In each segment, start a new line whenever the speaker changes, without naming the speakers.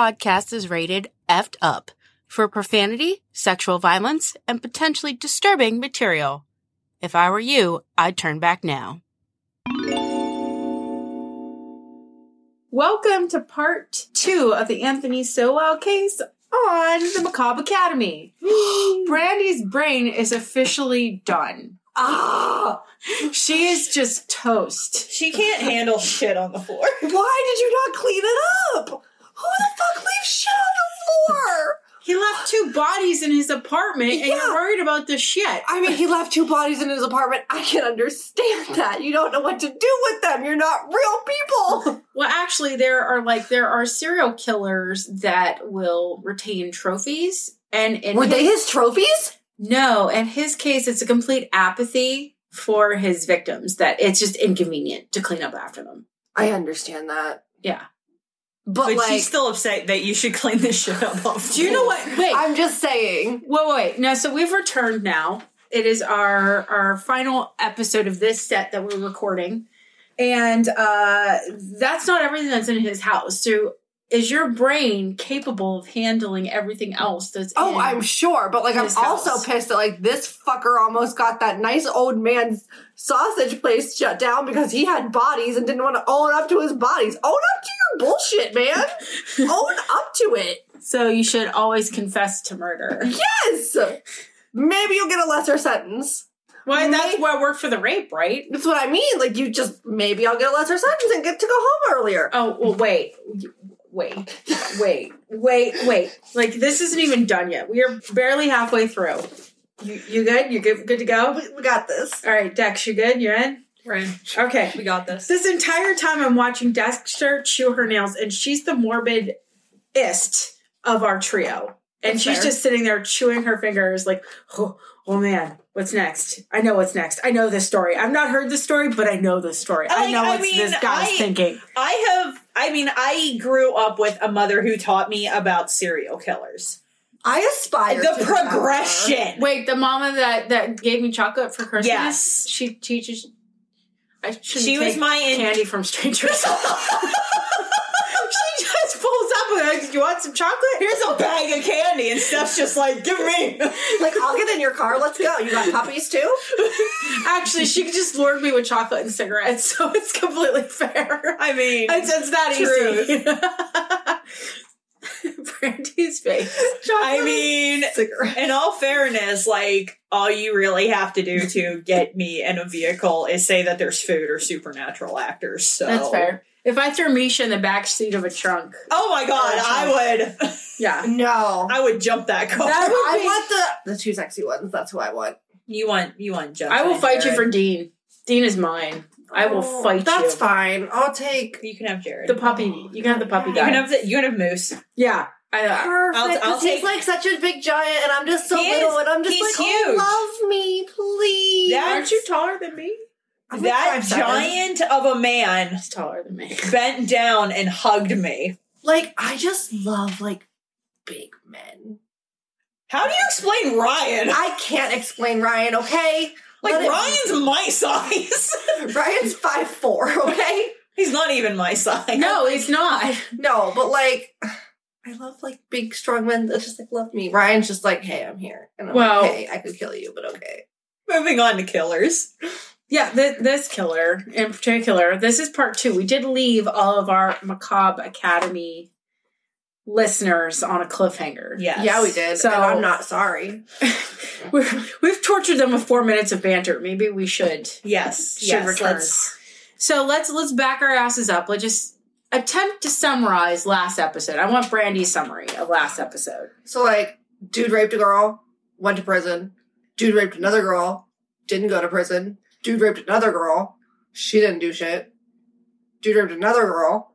Warning this podcast is rated effed up for profanity, sexual violence, and potentially disturbing material. If I were you, I'd turn back now. Welcome to part two of the Anthony Sowell case on the Macabre Academy. Brandi's brain is officially done.
Ah,
She is just toast.
she can't handle shit on the floor.
Why did you not clean it up? Who the fuck leaves shit on the floor?
He left two bodies in his apartment and
Yeah.
you're worried about the shit.
I mean, he left two bodies in his apartment. I can understand that. You don't know what to do with them. You're not real people.
Well, actually, there are like there are serial killers that will retain trophies, and in
Were
his,
they his trophies?
no, in his case, it's a complete apathy for his victims that it's just inconvenient to clean up after them.
I understand that.
Yeah.
But,
But
like,
she's still upset that you should clean this shit up. Off
Do you know what? Wait,
I'm just saying.
wait, wait, wait. No, so we've returned now. It is our our final episode of this set that we're recording, and uh that's not everything that's in his house. So. Is your brain capable of handling everything else that's
Oh,
in
I'm sure, but like I'm
his
also
house.
pissed that like this fucker almost got that nice old man's sausage place shut down because he had bodies and didn't want to own up to his bodies. Own up to your bullshit, man. own up to it.
So you should always confess to murder.
Yes. Maybe you'll get a lesser sentence.
Well, that's what worked for the rape, right?
That's what I mean. Like you just maybe I'll get a lesser sentence and get to go home earlier.
Oh, well, wait, wait, wait, wait, wait. Like this isn't even done yet. We are barely halfway through. You, you good? You good? Good to go?
We, we got this.
All right, Dex, you good? You're in.
We're in.
Okay.
We got this.
This entire time I'm watching Dexter chew her nails, and she's the morbidest of our trio. And
That's
she's
fair.
just sitting there chewing her fingers, like, oh, oh man, what's next? I know what's next. I know this story. I've not heard this story, but I know this story. I
Like,
know what
mean,
this guy's
I-
thinking.
I have. I mean, I grew up with a mother who taught me about serial killers.
I aspire
The
to become her.
progression.
Wait, the mama that that gave me chocolate for Christmas.
Yes.
she teaches. I should.
She was my in-
candy from strangers. she just pulls up and like, "You want some chocolate?"
Here's a bag of candy, and Steph's just like, "Give me."
Like I'll get in your car. Let's go. You got puppies too?
Actually, she just lured me with chocolate and cigarettes, so it's completely fair.
I mean,
It's, it's that
Truth.
easy. Brandi's face.
I mean,
Cigarette.
in all fairness, like all you really have to do to get me in a vehicle is say that there's food or supernatural actors. So
That's fair. If I threw Misha in the back seat of a trunk,
Oh my god, I would,
yeah,
No.
I would jump that car.
That would
I
be-
want the the two sexy ones. That's who I want.
you want, you want jump.
I will
in,
fight you for Dean. Dean is mine. I will
Oh,
fight
That's
you.
fine. I'll take
You can have Jared.
The puppy. You can have the puppy
you can have the, you can have Moose.
yeah. I, uh,
perfect.
I'll
'cause
take-
he's like such a big giant, and I'm just so
He
little,
is.
and I'm just
He's
like,
huge.
oh, love me, please.
That-
aren't you taller than me?
I'm
That
5'7".
giant of a man
He's taller than me.
bent down and hugged me.
Like I just love like big men.
How do you explain Ryan?
I can't explain Ryan. Okay,
like
Let it-
Ryan's my size.
Ryan's five four. Okay,
He's not even my size.
No, he's not.
no, but like. I love like big strong men that just like love me. Ryan's just like, hey, I'm here, and I'm
Well-
like, hey, I could kill you, but okay.
Moving on to killers.
Yeah, th- this killer in particular, this is part two. We did leave all of our Macabre Academy listeners on a cliffhanger.
Yes.
Yeah, we did.
So-
and I'm not sorry.
We've, we've tortured them with four minutes of banter. Maybe we should.
Yes.
Should
yes.
return.
Let's,
So let's let's back our asses up. Let's just attempt to summarize last episode. I want Brandi's summary of last episode.
So like, dude raped a girl, went to prison. Dude raped another girl, didn't go to prison. Dude raped another girl, she didn't do shit. Dude raped another girl,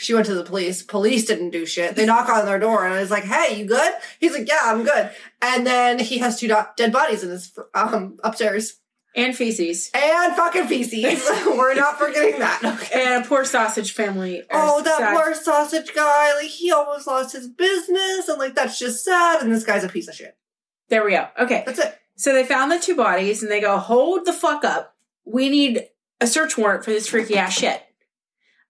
she went to the police. Police didn't do shit. They knock on their door and it's like, "Hey, you good?" He's like, "Yeah, I'm good." And then he has two do- dead bodies in his um upstairs
And feces.
and fucking feces. We're not forgetting that. Okay.
And a poor sausage family.
Oh, that
sad-
poor sausage guy! Like he almost lost his business, and like that's just sad. And this guy's a piece of shit.
There we go. Okay.
That's it.
So they found the two bodies and they go, hold the fuck up. We need a search warrant for this freaky ass shit.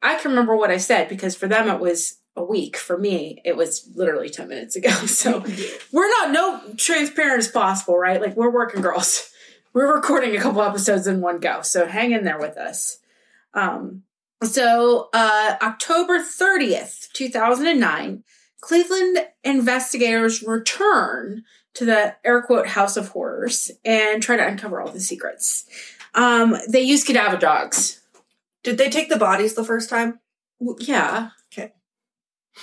I can remember what I said because for them it was a week. For me, it was literally 10 minutes ago. So we're not no transparent as possible, right? Like we're working girls. We're recording a couple episodes in one go. So hang in there with us. Um, so uh, October 30th, 2009, Cleveland investigators return to the air quote house of horrors and try to uncover all the secrets. Um, they use cadaver dogs.
Did they take the bodies the first time?
Yeah.
Okay.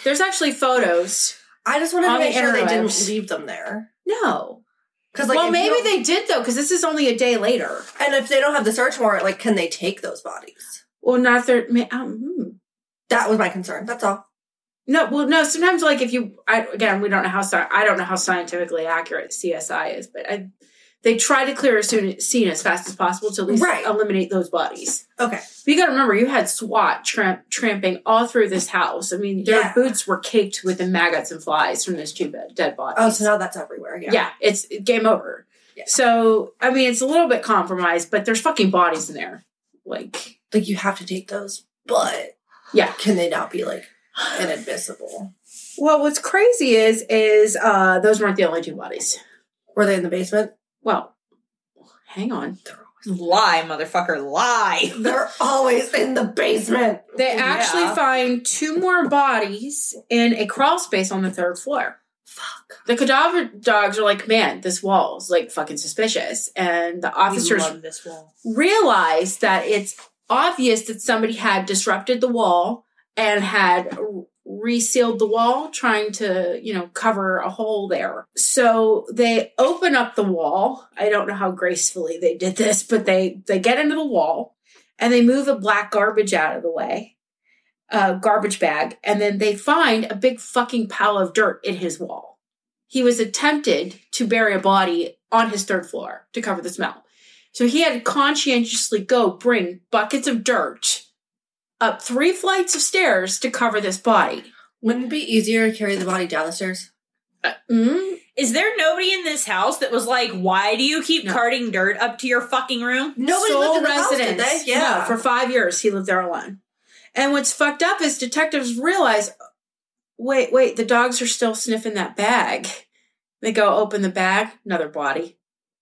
There's actually photos.
I just wanted to make
the
sure they didn't leave them there.
No.
Because like,
well,
if
maybe
don't-
they did though, because this is only a day later.
And if they don't have the search warrant, like, can they take those bodies?
Well, not if they're. ma- Um, hmm.
That was my concern. That's all.
No, well, no. Sometimes, like if you, I, again, we don't know how sci- I don't know how scientifically accurate CSI is, but I, they try to clear a scene as fast as possible to at least
Right.
eliminate those bodies.
Okay.
But you got to remember, you had SWAT tramp, tramping all through this house. I mean, their
Yeah.
boots were caked with the maggots and flies from those two dead bodies.
Oh, so now that's everywhere. Yeah.
yeah. it's game over.
Yeah.
So, I mean, it's a little bit compromised, but there's fucking bodies in there. Like,
Like, you have to take those, but
yeah.
can they not be, like, inadmissible?
Well, what's crazy is, is uh those weren't the only two bodies.
Were they in the basement?
Well, hang on.
Lie, motherfucker, lie.
They're always in the basement.
They
Yeah.
actually find two more bodies in a crawl space on the third floor.
Fuck.
The cadaver dogs are like, man, this wall's like fucking suspicious. And the officers
this wall.
realize that it's obvious that somebody had disrupted the wall and had resealed the wall, trying to, you know, cover a hole there. So they open up the wall. I don't know how gracefully they did this, but they they get into the wall and they move a black garbage out of the way, uh, garbage bag, and then they find a big fucking pile of dirt in his wall. He was attempted to bury a body on his third floor to cover the smell. So he had to conscientiously go bring buckets of dirt up three flights of stairs to cover this body.
Wouldn't it be easier to carry the body down the stairs?
Mm,
Is there nobody in this house that was like, why do you keep
No.
carting dirt up to your fucking room?
Nobody
sole
lived in the house, did
residence.
they? Yeah.
No, for five years he lived there alone. And what's fucked up is detectives realize, wait, wait, the dogs are still sniffing that bag. They go open the bag, another body.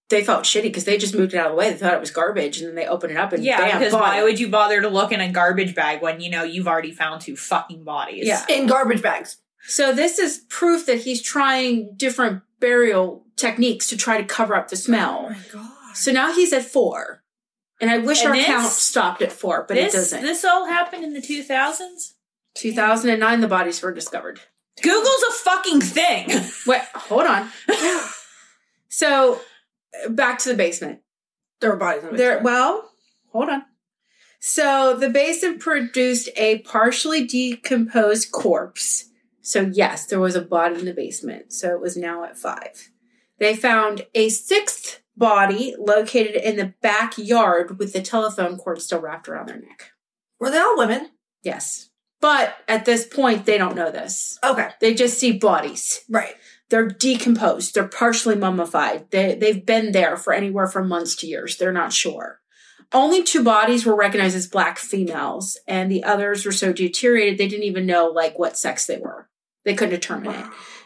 They felt shitty because they just moved it out of the way. They thought it was garbage, and then they open it up and
Yeah,
bam,
because
body.
why would you bother to look in a garbage bag when you know you've already found two fucking bodies?
Yeah.
in garbage bags.
So this is proof that he's trying different burial techniques to try to cover up the
Oh
smell.
my god.
So now he's at four. And I wish
And
our
this-
count stopped at four, but
this,
it doesn't.
This all happened in the 2000s?
2009, the bodies were discovered.
Google's a fucking thing.
Wait, hold on. So back to the basement.
There were bodies in the
There,
basement.
well, hold on. So the basement produced a partially decomposed corpse. So yes, there was a body in the basement. So it was now at five. They found a sixth body located in the backyard with the telephone cord still wrapped around their neck.
Were they all women?
Yes. But at this point, they don't know this.
Okay.
They just see bodies.
Right.
They're decomposed. They're partially mummified. They, they've been there for anywhere from months to years. They're not sure. Only two bodies were recognized as black females, and the others were so deteriorated they didn't even know like what sex they were. They couldn't determine it.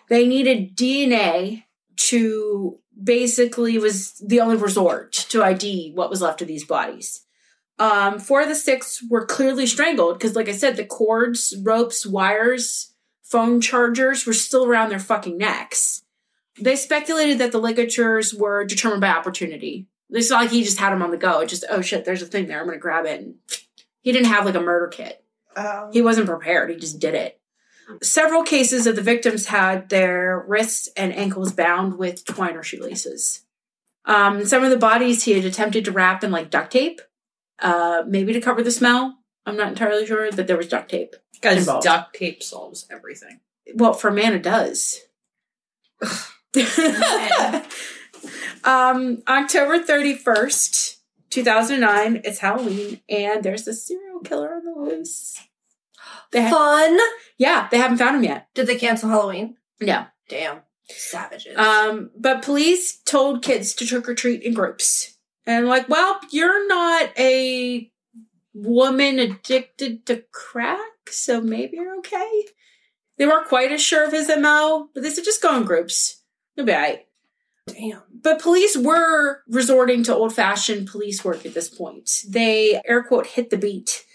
They needed DNA to basically was the only resort to ID what was left of these bodies. Um, four of the six were clearly strangled because, like I said, the cords, ropes, wires, phone chargers were still around their fucking necks. They speculated that the ligatures were determined by opportunity. It's not like he just had them on the go. It just, oh shit, there's a thing there. I'm going to grab it. And he didn't have like a murder kit.
Um,
He wasn't prepared. He just did it. Several cases of the victims had their wrists and ankles bound with twine or shoelaces. Um, some of the bodies he had attempted to wrap in like duct tape, uh, maybe to cover the smell. I'm not entirely sure, but there was duct tape.
Because duct tape solves everything.
Well, for man, it does. um, October 31st, 2009, it's Halloween, and there's a serial killer on the loose. They ha-
Fun.
yeah, they haven't found him yet.
Did they cancel Halloween?
No.
Damn. Savages.
Um, but police told kids to trick or treat in groups. And like, well, you're not a woman addicted to crack, so maybe you're okay. They weren't quite as sure of his MO, but they said just go in groups. You'll be all right.
Damn.
But police were resorting to old fashioned police work at this point. They, air quote, hit the beat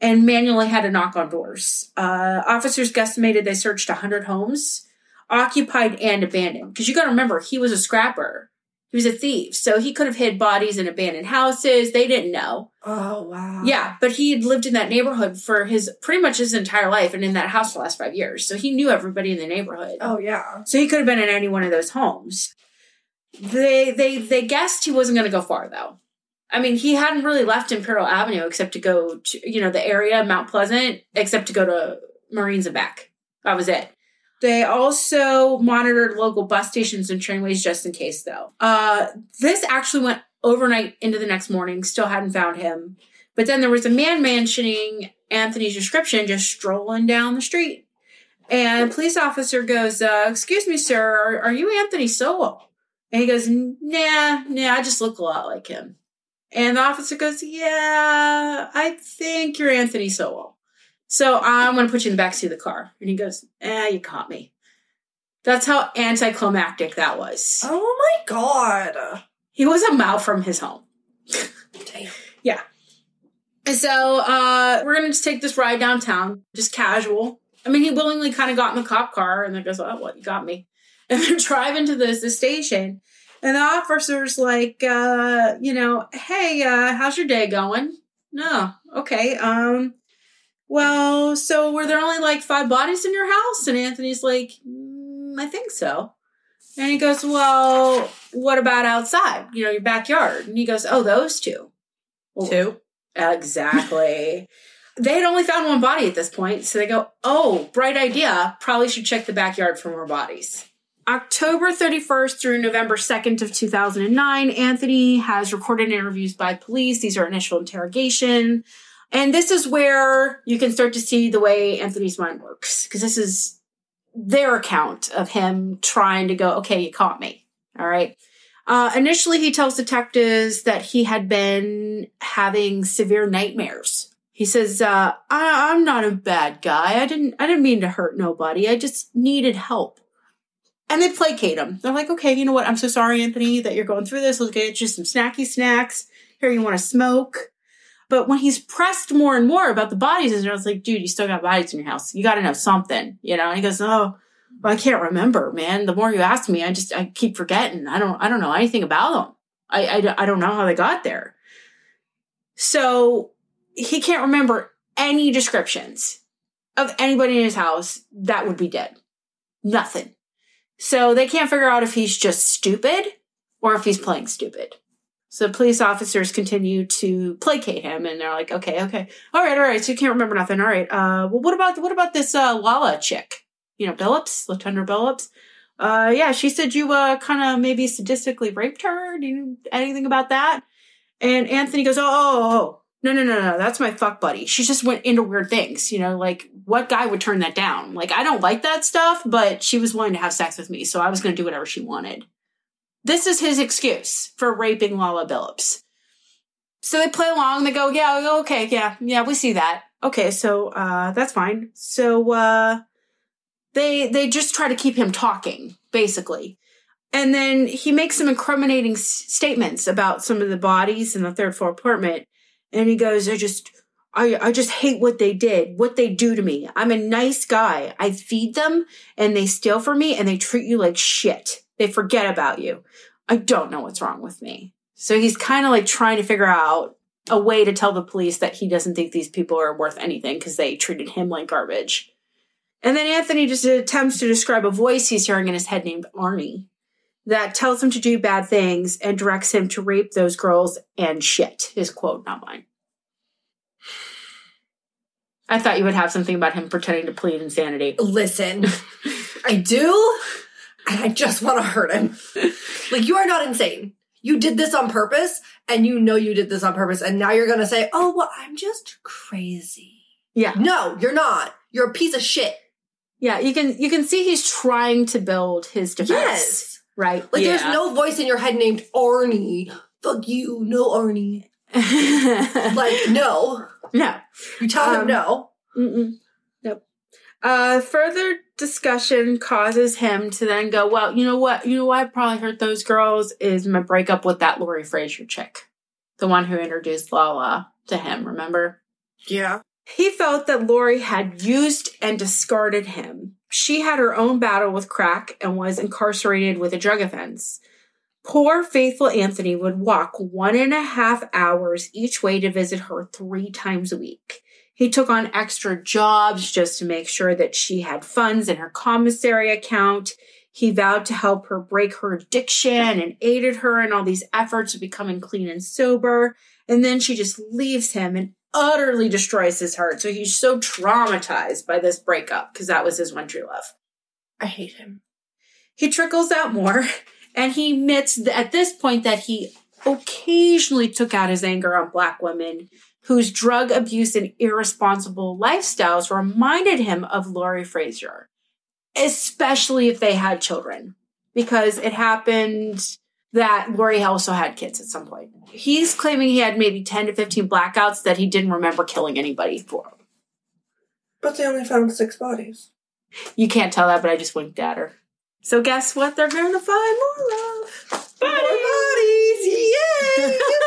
and manually had to knock on doors. Uh, officers guesstimated they searched 100 homes, occupied and abandoned. Because you got to remember, he was a scrapper. He was a thief. So he could have hid bodies in abandoned houses. They didn't know.
Oh wow.
Yeah, but he had lived in that neighborhood for his pretty much his entire life and in that house for the last five years. So he knew everybody in the neighborhood.
Oh yeah.
So he could have been in any one of those homes. They they they guessed he wasn't going to go far though. I mean, he hadn't really left Imperial Avenue except to go to you know the area Mount Pleasant, except to go to Marines and back. That was it. They also monitored local bus stations and trainways just in case, though. Uh, this actually went overnight into the next morning. Still hadn't found him. But then there was a man mentioning Anthony's description just strolling down the street. And police officer goes, uh, Excuse me, sir, are, are you Anthony Sowell? And he goes, Nah, nah, I just look a lot like him. And the officer goes, Yeah, I think you're Anthony Sowell. So I'm going to put you in the backseat of the car. And he goes, Eh, you caught me. That's how anticlimactic that was.
Oh my god.
He was a mile from his home.
Damn.
And so uh, we're going to just take this ride downtown, just casual. I mean, he willingly kind of got in the cop car and then goes, Oh, what? You got me. And they're driving to this, this station. And the officer's like, uh, you know, hey, uh, how's your day going? No, okay. Um, well, so were there only like five bodies in your house? And Anthony's like, mm, I think so. And he goes, well, what about outside? You know, your backyard. And he goes, oh, those two.
Two.
Exactly. they had only found one body at this point, so they go, "Oh, bright idea. Probably should check the backyard for more bodies." October 31st through November 2nd of 2009, Anthony has recorded interviews by police. These are initial interrogation. And this is where you can start to see the way Anthony's mind works because this is their account of him trying to go, "Okay, you caught me." All right. Uh, initially, he tells detectives that he had been having severe nightmares. He says, uh, I- "I'm not a bad guy. I didn't. I didn't mean to hurt nobody. I just needed help." And they placate him. They're like, "Okay, you know what? I'm so sorry, Anthony, that you're going through this. Let's get you some snacky snacks. Here, you want to smoke?" But when he's pressed more and more about the bodies, and I was like, "Dude, you still got bodies in your house. You got to know something, you know?" And he goes, "Oh." Well, I can't remember, man. The more you ask me, I just I keep forgetting. I don't I don't know anything about them. I, I I don't know how they got there. So he can't remember any descriptions of anybody in his house that would be dead. Nothing. So they can't figure out if he's just stupid or if he's playing stupid. So police officers continue to placate him and they're like, okay, okay. All right, all right. So you can't remember nothing. All right. Uh well what about what about this uh Lala chick? you know, Billups, Latundra Billups. Uh, yeah, she said you uh, kind of maybe sadistically raped her. Do you know anything about that? And Anthony goes, oh, oh, oh, no, no, no, no, that's my fuck buddy. She just went into weird things. You know, like what guy would turn that down? Like I don't like that stuff, but she was willing to have sex with me, so I was going to do whatever she wanted. This is his excuse for raping Lala Billups. So they play along. They go, yeah, okay, yeah, yeah, we see that. Okay, so uh, that's fine. So uh, they they just try to keep him talking basically and then he makes some incriminating s- statements about some of the bodies in the third floor apartment and he goes i just I, I just hate what they did, what they do to me. I'm a nice guy. I feed them and they steal from me and they treat you like shit. They forget about you. I don't know what's wrong with me. So he's kind of like trying to figure out a way to tell the police that he doesn't think these people are worth anything because they treated him like garbage. And then Anthony just attempts to describe a voice he's hearing in his head named Arnie that tells him to do bad things and directs him to rape those girls and shit. His quote, not mine. I thought you would have something about him pretending to plead insanity.
Listen, I do, and I just want to hurt him. Like, you are not insane. You did this on purpose, and you know you did this on purpose, and now you're gonna say, oh, well, I'm just crazy.
Yeah.
No, you're not. You're a piece of shit.
Yeah, you can you can see he's trying to build his defense.
Yes.
Right.
Like, there's no voice in your head named Arnie. Fuck you, no Arnie.
like
Like, no.
no.
You tell him
Um,
no.
Mm-mm. Nope. Uh, further discussion causes him to then go, well, you know what? You know why I probably hurt those girls is my breakup with that Lori Frazier chick. The one who introduced Lala to him, remember?
Yeah.
He felt that Lori had used and discarded him. She had her own battle with crack and was incarcerated with a drug offense. Poor faithful Anthony would walk one and a half hours each way to visit her three times a week. He took on extra jobs just to make sure that she had funds in her commissary account. He vowed to help her break her addiction and aided her in all these efforts of becoming clean and sober. And then she just leaves him and utterly destroys his heart. So he's so traumatized by this breakup because that was his one true love.
I hate him.
He trickles out more and he admits at this point that he occasionally took out his anger on black women whose drug abuse and irresponsible lifestyles reminded him of Lori Frazier, especially if they had children, because it happened that Lori also had kids at some point. He's claiming he had maybe 10 to 15 blackouts that he didn't remember killing anybody for.
But they only found six bodies.
You can't tell that, but I just winked at her. So guess what? They're going to find more of.
bodies! Yay!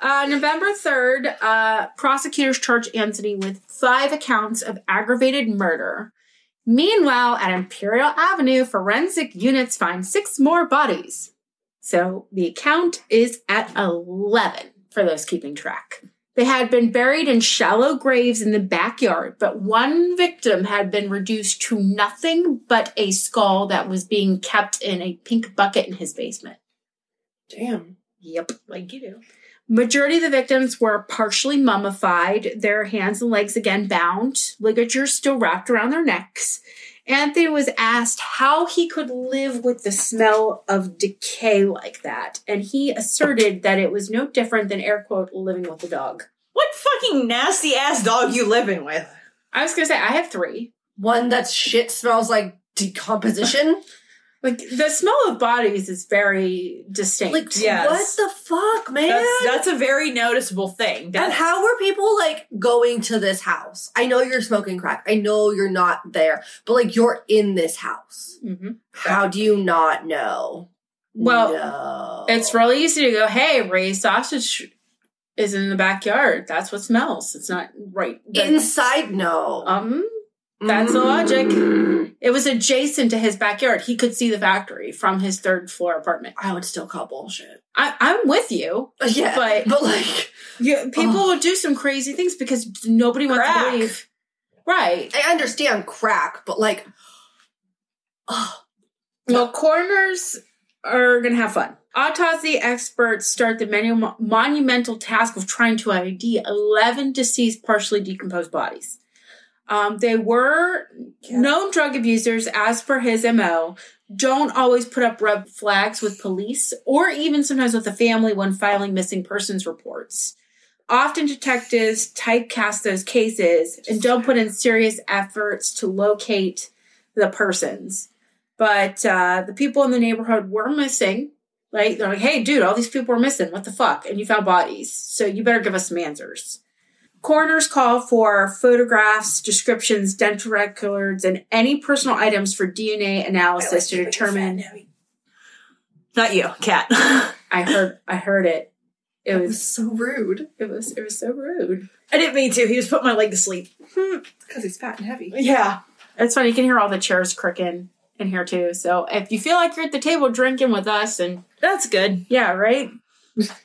uh, November 3rd, uh, prosecutors charge Anthony with five accounts of aggravated murder. Meanwhile, at Imperial Avenue, forensic units find six more bodies. So the count is at 11 for those keeping track. They had been buried in shallow graves in the backyard, but one victim had been reduced to nothing but a skull that was being kept in a pink bucket in his basement.
Damn.
Yep.
Like you do.
Majority of the victims were partially mummified, their hands and legs again bound, ligatures still wrapped around their necks. Anthony was asked how he could live with the smell of decay like that, and he asserted that it was no different than air quote living with a dog.
What fucking nasty ass dog you living with?
I was gonna say I have three.
One that shit smells like decomposition.
Like the smell of bodies is very distinct.
like,
Yes.
what the fuck, man?
That's that's a very noticeable thing.
and how were people like going to this house? I know you're smoking crack. I know you're not there, but like you're in this house.
Mhm.
How do you not know?
Well,
No.
It's really easy to go, hey, Ray's Sausage is in the backyard. That's what smells. It's not right.
Inside. No,
um, that's the logic. It was adjacent to his backyard. He could see the factory from his third floor apartment.
I would still call bullshit.
I, I'm with you.
Uh, yeah,
But-
but like
You, people
Ugh.
will do some crazy things because nobody wants
Crack.
to believe. Right.
I understand crack, but like, oh,
Well, coroners are going to have fun. Autopsy experts start the monumental task of trying to ID 11 deceased, partially decomposed bodies. Um, they were
Yeah.
known drug abusers, as per his MO, don't always put up red flags with police or even sometimes with the family when filing missing persons reports. Often detectives typecast those cases and don't put in serious efforts to locate the persons. But uh, the people in the neighborhood were missing. Like they're like, "Hey, dude, all these people are missing. What the fuck?" And you found bodies, so you better give us some answers. Coroners call for photographs, descriptions, dental records, and any personal items for DNA analysis to determine.
not you, cat.
I heard, I heard it. It
was
was,
so rude.
it was, it was so rude.
I didn't mean to. He was putting my leg to sleep. Hmm.
Because he's fat and heavy.
Yeah.
It's funny. You can hear all the chairs cricking in here too. So if you feel like you're at the table drinking with us, and
That's good.
yeah, right.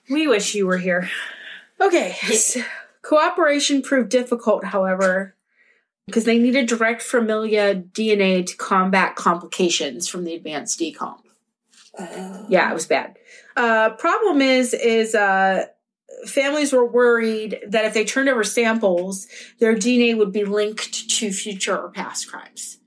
We wish you were here.
Okay. so cooperation proved difficult, however, because they needed direct familial DNA to combat complications from the advanced decomp. Yeah, it was bad. Uh, problem is, is uh, families were worried that if they turned over samples, their DNA would be linked to future or past crimes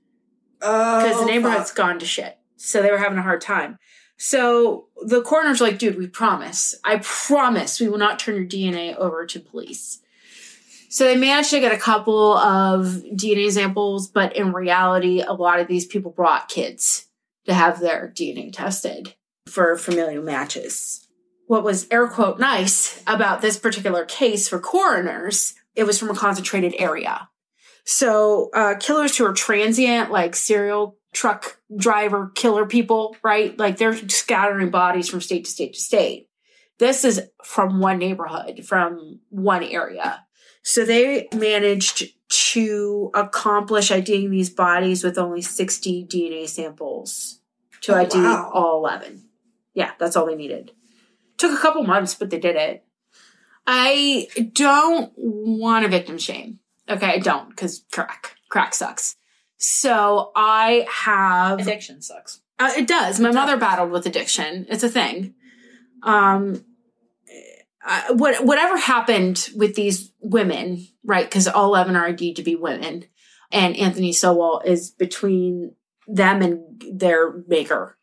Oh,
because the neighborhood's
fuck.
gone to shit. So they were having a hard time. So the coroner's like, dude, we promise. I promise we will not turn your DNA over to police. So they managed to get a couple of DNA samples, but in reality, a lot of these people brought kids to have their DNA tested for familial matches. What was air quote nice about this particular case for coroners, it was from a concentrated area. So, uh, killers who are transient, like serial truck driver killer people, right? Like they're scattering bodies from state to state to state. This is from one neighborhood, from one area. So they managed to accomplish IDing these bodies with only 60 DNA samples to
Oh,
ID
wow.
all 11. Yeah, that's all they needed. Took a couple months, but they did it. I don't want to victim shame. Okay, I don't because crack. Crack sucks. So I have
Addiction sucks.
uh, it does. My mother battled with addiction. It's a thing. Um, uh, what whatever happened with these women, right? Because all eleven are indeed to be women, and Anthony Sowell is between them and their maker.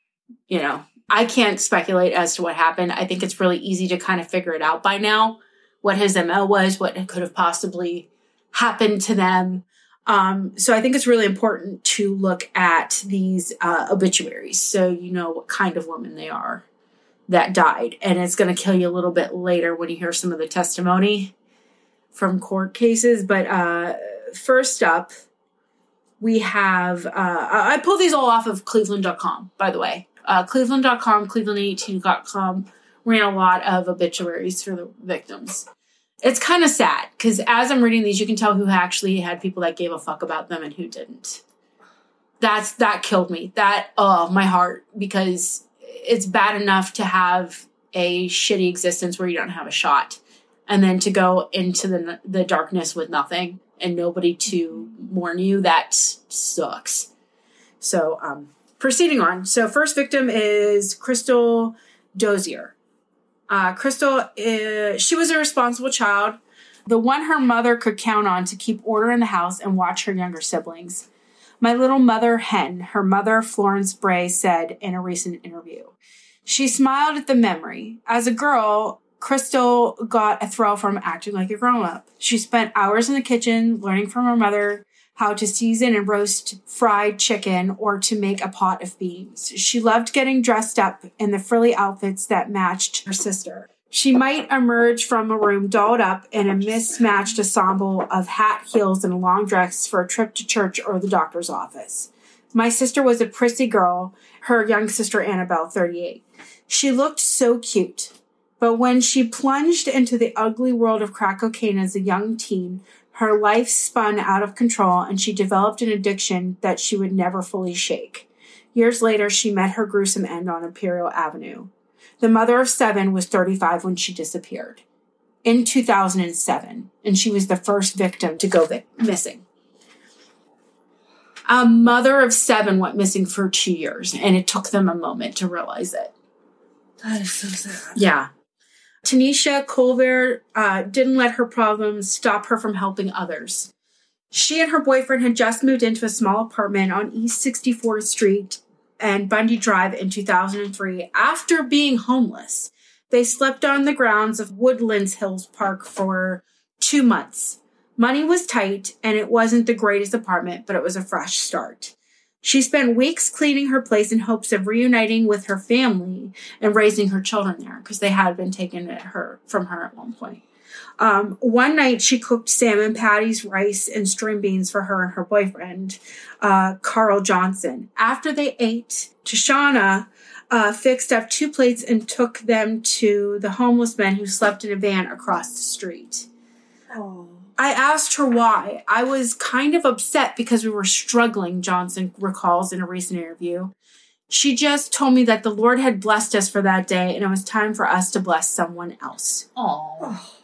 You know, I can't speculate as to what happened. I think it's really easy to kind of figure it out by now what his MO was, what could have possibly happened to them. Um, so I think it's really important to look at these uh, obituaries so you know what kind of woman they are that died. And it's going to kill you a little bit later when you hear some of the testimony from court cases. But uh, first up, we have, uh, I pulled these all off of cleveland.com, by the way. Uh, cleveland.com, cleveland18.com ran a lot of obituaries for the victims it's kind of sad because as I'm reading these, you can tell who actually had people that gave a fuck about them and who didn't. That's that killed me. That oh my heart because it's bad enough to have a shitty existence where you don't have a shot, and then to go into the the darkness with nothing and nobody to warn you. That sucks. So um, proceeding on. So first victim is Crystal Dozier. Uh, Crystal, uh, she was a responsible child, the one her mother could count on to keep order in the house and watch her younger siblings. My little mother hen, her mother, Florence Bray, said in a recent interview. She smiled at the memory. As a girl, Crystal got a thrill from acting like a grown up. She spent hours in the kitchen learning from her mother how to season and roast fried chicken or to make a pot of beans. She loved getting dressed up in the frilly outfits that matched her sister. She might emerge from a room dolled up in a mismatched ensemble of hat, heels, and long dress for a trip to church or the doctor's office. My sister was a prissy girl, her young sister Annabelle, 38. She looked so cute. But when she plunged into the ugly world of crack cocaine as a young teen, her life spun out of control and she developed an addiction that she would never fully shake. Years later, she met her gruesome end on Imperial Avenue. The mother of seven was 35 when she disappeared in 2007, and she was the first victim to go vi- missing. A mother of seven went missing for two years, and it took them a moment to realize it.
That is so sad.
Yeah. Tanisha Colbert uh, didn't let her problems stop her from helping others. She and her boyfriend had just moved into a small apartment on East 64th Street and Bundy Drive in 2003 after being homeless. They slept on the grounds of Woodlands Hills Park for two months. Money was tight and it wasn't the greatest apartment, but it was a fresh start. She spent weeks cleaning her place in hopes of reuniting with her family and raising her children there because they had been taken her from her at one point. Um, one night, she cooked salmon patties, rice, and string beans for her and her boyfriend, uh, Carl Johnson. After they ate, Tishana uh, fixed up two plates and took them to the homeless men who slept in a van across the street.
Oh.
I asked her why. I was kind of upset because we were struggling, Johnson recalls in a recent interview. She just told me that the Lord had blessed us for that day and it was time for us to bless someone else.
Oh.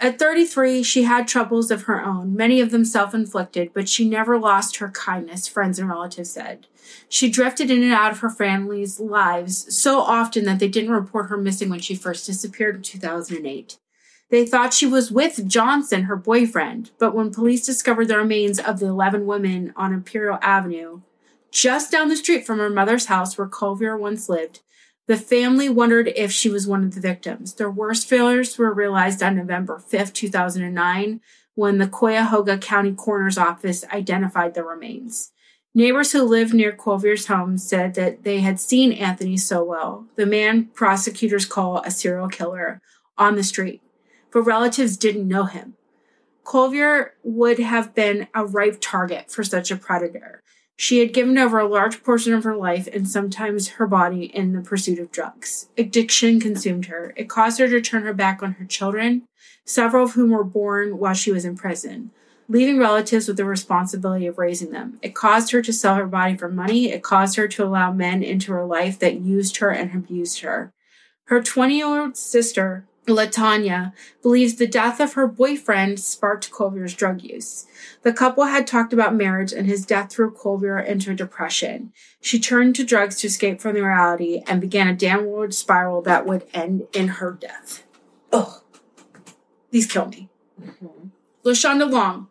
At 33, she had troubles of her own, many of them self inflicted, but she never lost her kindness, friends and relatives said. She drifted in and out of her family's lives so often that they didn't report her missing when she first disappeared in 2008. They thought she was with Johnson, her boyfriend, but when police discovered the remains of the 11 women on Imperial Avenue, just down the street from her mother's house where Culver once lived, the family wondered if she was one of the victims. Their worst failures were realized on November 5th, 2009, when the Cuyahoga County Coroner's Office identified the remains. Neighbors who lived near Culver's home said that they had seen Anthony Sowell, the man prosecutors call a serial killer, on the street, but relatives didn't know him. Collier would have been a ripe target for such a predator. She had given over a large portion of her life and sometimes her body in the pursuit of drugs. Addiction consumed her. It caused her to turn her back on her children, several of whom were born while she was in prison, leaving relatives with the responsibility of raising them. It caused her to sell her body for money. It caused her to allow men into her life that used her and abused her. Her 20 year old sister, Latanya, believes the death of her boyfriend sparked Collier's drug use. The couple had talked about marriage, and his death threw Collier into a depression. She turned to drugs to escape from the reality and began a downward spiral that would end in her death. Ugh. These kill me.
Mhm.
Leshanda Long.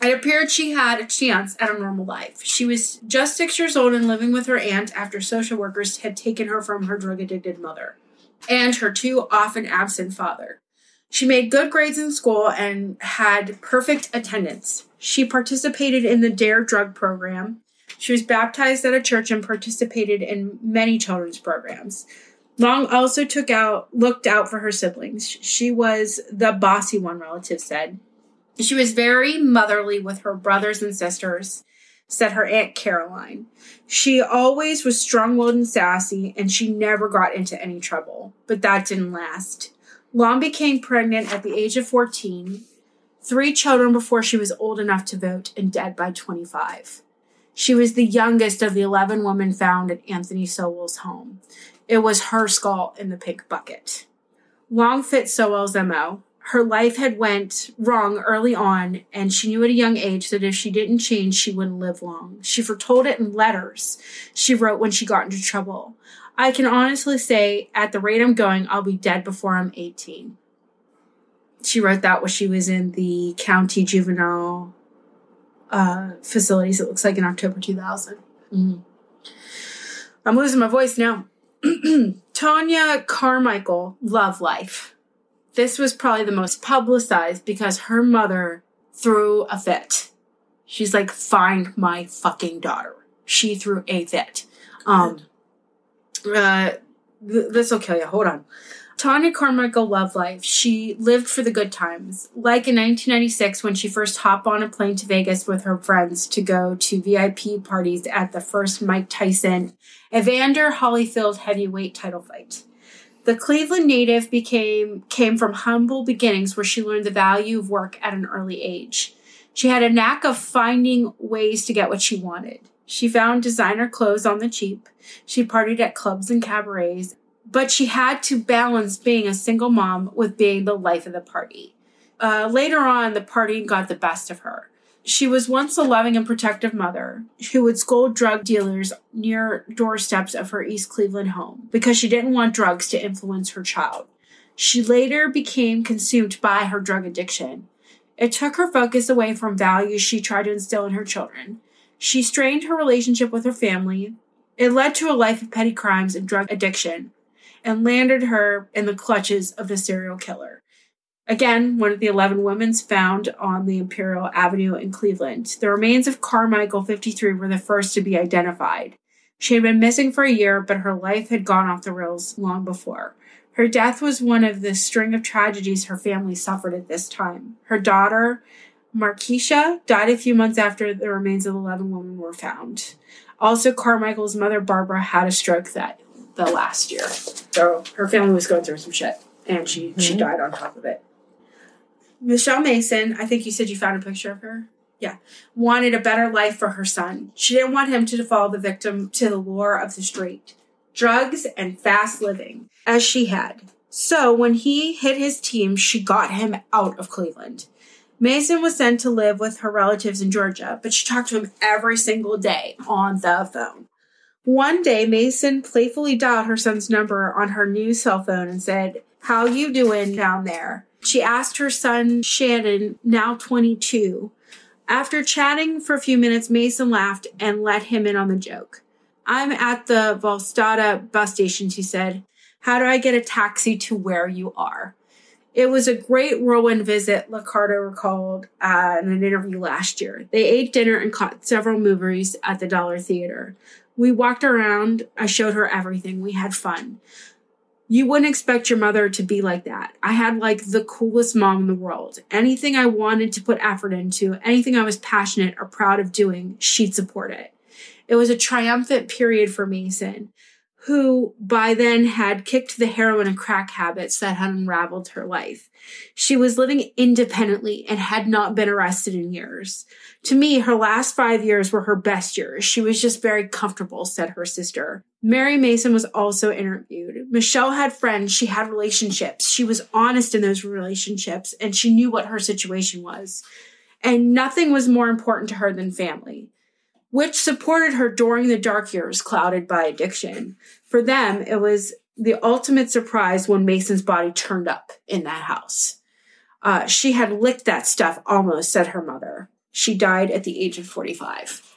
It appeared she had a chance at a normal life. She was just six years old and living with her aunt after social workers had taken her from her drug addicted mother and her too often absent father. She made good grades in school and had perfect attendance. She participated in the DARE drug program. She was baptized at a church and participated in many children's programs. Long also took out looked out for her siblings. She was the bossy one, relatives said. She was very motherly with her brothers and sisters, said her Aunt Caroline. She always was strong willed and sassy, and she never got into any trouble. But that didn't last. Long became pregnant at the age of 14, three children before she was old enough to vote, and dead by 25. She was the youngest of the 11 women found at Anthony Sowell's home. It was her skull in the pink bucket. Long fit Sowell's MO. Her life had went wrong early on, and she knew at a young age that if she didn't change, she wouldn't live long. She foretold it in letters she wrote when she got into trouble. I can honestly say, at the rate I'm going, I'll be dead before I'm 18. She wrote that when she was in the county juvenile uh, facilities, it looks like in October 2000. Mhm. I'm losing my voice now. Tonia Carmichael, Love Life. This was probably the most publicized because her mother threw a fit. She's like, find my fucking daughter. She threw a fit. Um, uh, th- this will kill you. Hold on. Tonia Carmichael loved life. She lived for the good times. Like in 1996, when she first hopped on a plane to Vegas with her friends to go to VIP parties at the first Mike Tyson Evander Holyfield heavyweight title fight. The Cleveland native became came from humble beginnings where she learned the value of work at an early age. She had a knack of finding ways to get what she wanted. She found designer clothes on the cheap. She partied at clubs and cabarets, but she had to balance being a single mom with being the life of the party. Uh, later on, the partying got the best of her. She was once a loving and protective mother who would scold drug dealers near doorsteps of her East Cleveland home because she didn't want drugs to influence her child. She later became consumed by her drug addiction. It took her focus away from values she tried to instill in her children. She strained her relationship with her family. It led to a life of petty crimes and drug addiction and landed her in the clutches of the serial killer. Again, one of the 11 women found on the Imperial Avenue in Cleveland. The remains of Carmichael, 53, were the first to be identified. She had been missing for a year, but her life had gone off the rails long before. Her death was one of the string of tragedies her family suffered at this time. Her daughter, Marquisha, died a few months after the remains of the 11 women were found. Also, Carmichael's mother, Barbara, had a stroke that the last year. So her family was going through some shit, and she she
Mhm.
died on top of it. Michelle Mason, I think you said you found a picture of her. Yeah, wanted a better life for her son. She didn't want him to fall the victim to the lure of the street, drugs, and fast living, as she had. So when he hit his team, she got him out of Cleveland. Mason was sent to live with her relatives in Georgia, but she talked to him every single day on the phone. One day, Mason playfully dialed her son's number on her new cell phone and said, How you doing down there? She asked her son, Shannon, now 22. After chatting for a few minutes, Mason laughed and let him in on the joke. I'm at the Volstata bus station, she said. How do I get a taxi to where you are? It was a great whirlwind visit, Lacardo recalled uh, in an interview last year. They ate dinner and caught several movies at the Dollar Theater. We walked around. I showed her everything. We had fun. You wouldn't expect your mother to be like that. I had like the coolest mom in the world. Anything I wanted to put effort into, anything I was passionate or proud of doing, she'd support it. It was a triumphant period for Mason, who by then had kicked the heroin and crack habits that had unraveled her life. She was living independently and had not been arrested in years. To me, her last five years were her best years. She was just very comfortable, said her sister. Mary Mason was also interviewed. Michelle had friends, she had relationships. She was honest in those relationships and she knew what her situation was. And nothing was more important to her than family, which supported her during the dark years clouded by addiction. For them, it was the ultimate surprise when Mason's body turned up in that house. Uh, she had licked that stuff almost, said her mother. She died at the age of 45.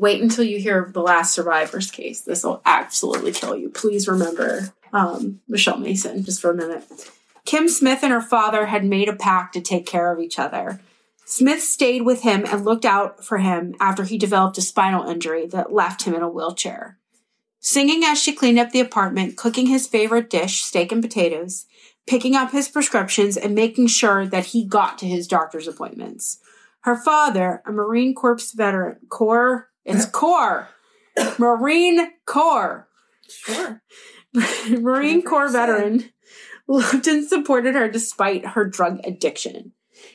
Wait until you hear of the last survivor's case. This will absolutely kill you. Please remember um, Michelle Mason just for a minute. Kim Smith and her father had made a pact to take care of each other. Smith stayed with him and looked out for him after he developed a spinal injury that left him in a wheelchair. Singing as she cleaned up the apartment, cooking his favorite dish, steak and potatoes, picking up his prescriptions, and making sure that he got to his doctor's appointments. Her father, a Marine Corps veteran, Corps, it's Corps, Marine Corps,
Sure.
Marine Corps
said.
veteran, loved and supported her despite her drug addiction.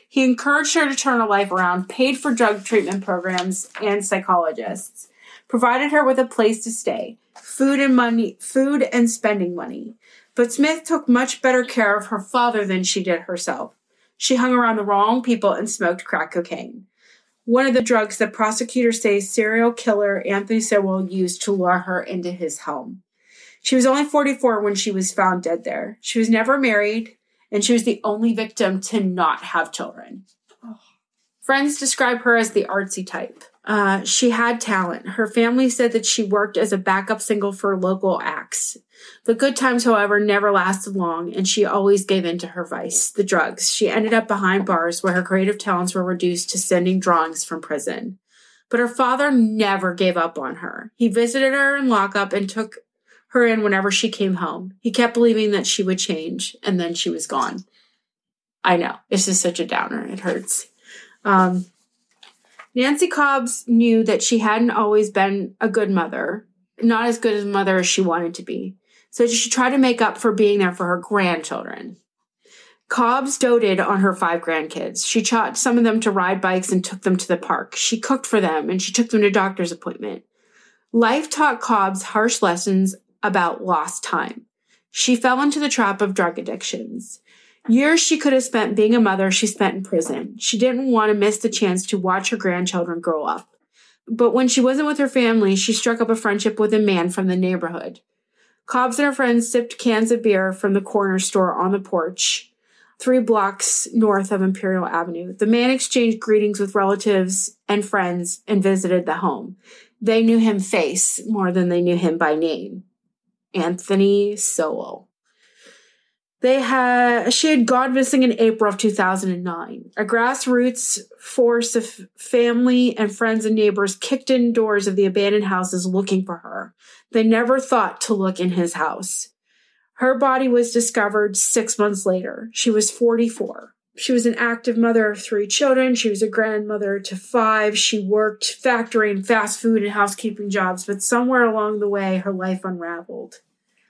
He encouraged her to turn her life around, paid for drug treatment programs and psychologists, provided her with a place to stay, food and money, food and spending money. But Smith took much better care of her father than she did herself. She hung around the wrong people and smoked crack cocaine. One of the drugs that prosecutors say serial killer Anthony Sowell used to lure her into his home. She was only 44 when she was found dead there. She was never married, and she was the only victim to not have children. Friends describe her as the artsy type. Uh, she had talent. Her family said that she worked as a backup single for local acts. The good times, however, never lasted long, and she always gave in to her vice, the drugs. She ended up behind bars where her creative talents were reduced to sending drawings from prison. But her father never gave up on her. He visited her in lockup and took her in whenever she came home. He kept believing that she would change, and then she was gone. I know. This is such a downer. It hurts. Um, Nancy Cobbs knew that she hadn't always been a good mother, not as good a mother as she wanted to be. So she tried to make up for being there for her grandchildren. Cobbs doted on her five grandkids. She taught some of them to ride bikes and took them to the park. She cooked for them and she took them to doctor's appointment. Life taught Cobbs harsh lessons about lost time. She fell into the trap of drug addictions. Years she could have spent being a mother, she spent in prison. She didn't want to miss the chance to watch her grandchildren grow up. But when she wasn't with her family, she struck up a friendship with a man from the neighborhood. Cobbs and her friends sipped cans of beer from the corner store on the porch, three blocks north of Imperial Avenue. The man exchanged greetings with relatives and friends and visited the home. They knew him face more than they knew him by name. Anthony Sowell. They had she had gone missing in April of 2009. A grassroots force of family and friends and neighbors kicked in doors of the abandoned houses looking for her. They never thought to look in his house. Her body was discovered six months later. She was 44. She was an active mother of three children. She was a grandmother to five. She worked factory and fast food and housekeeping jobs, but somewhere along the way, her life unraveled.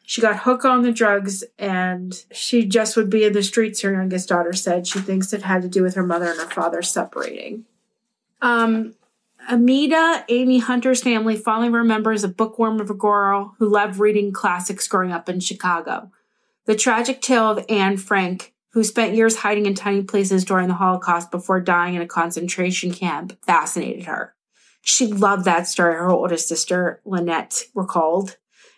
She got hooked on the drugs and she just would be in the streets, her youngest daughter said. She thinks it had to do with her mother and her father separating. Um, Amelda, Amy Hunter's family fondly remembers a bookworm of a girl who loved reading classics growing up in Chicago. The tragic tale of Anne Frank, who spent years hiding in tiny places during the Holocaust before dying in a concentration camp, fascinated her. She loved that story, her oldest sister, Lynette, recalled.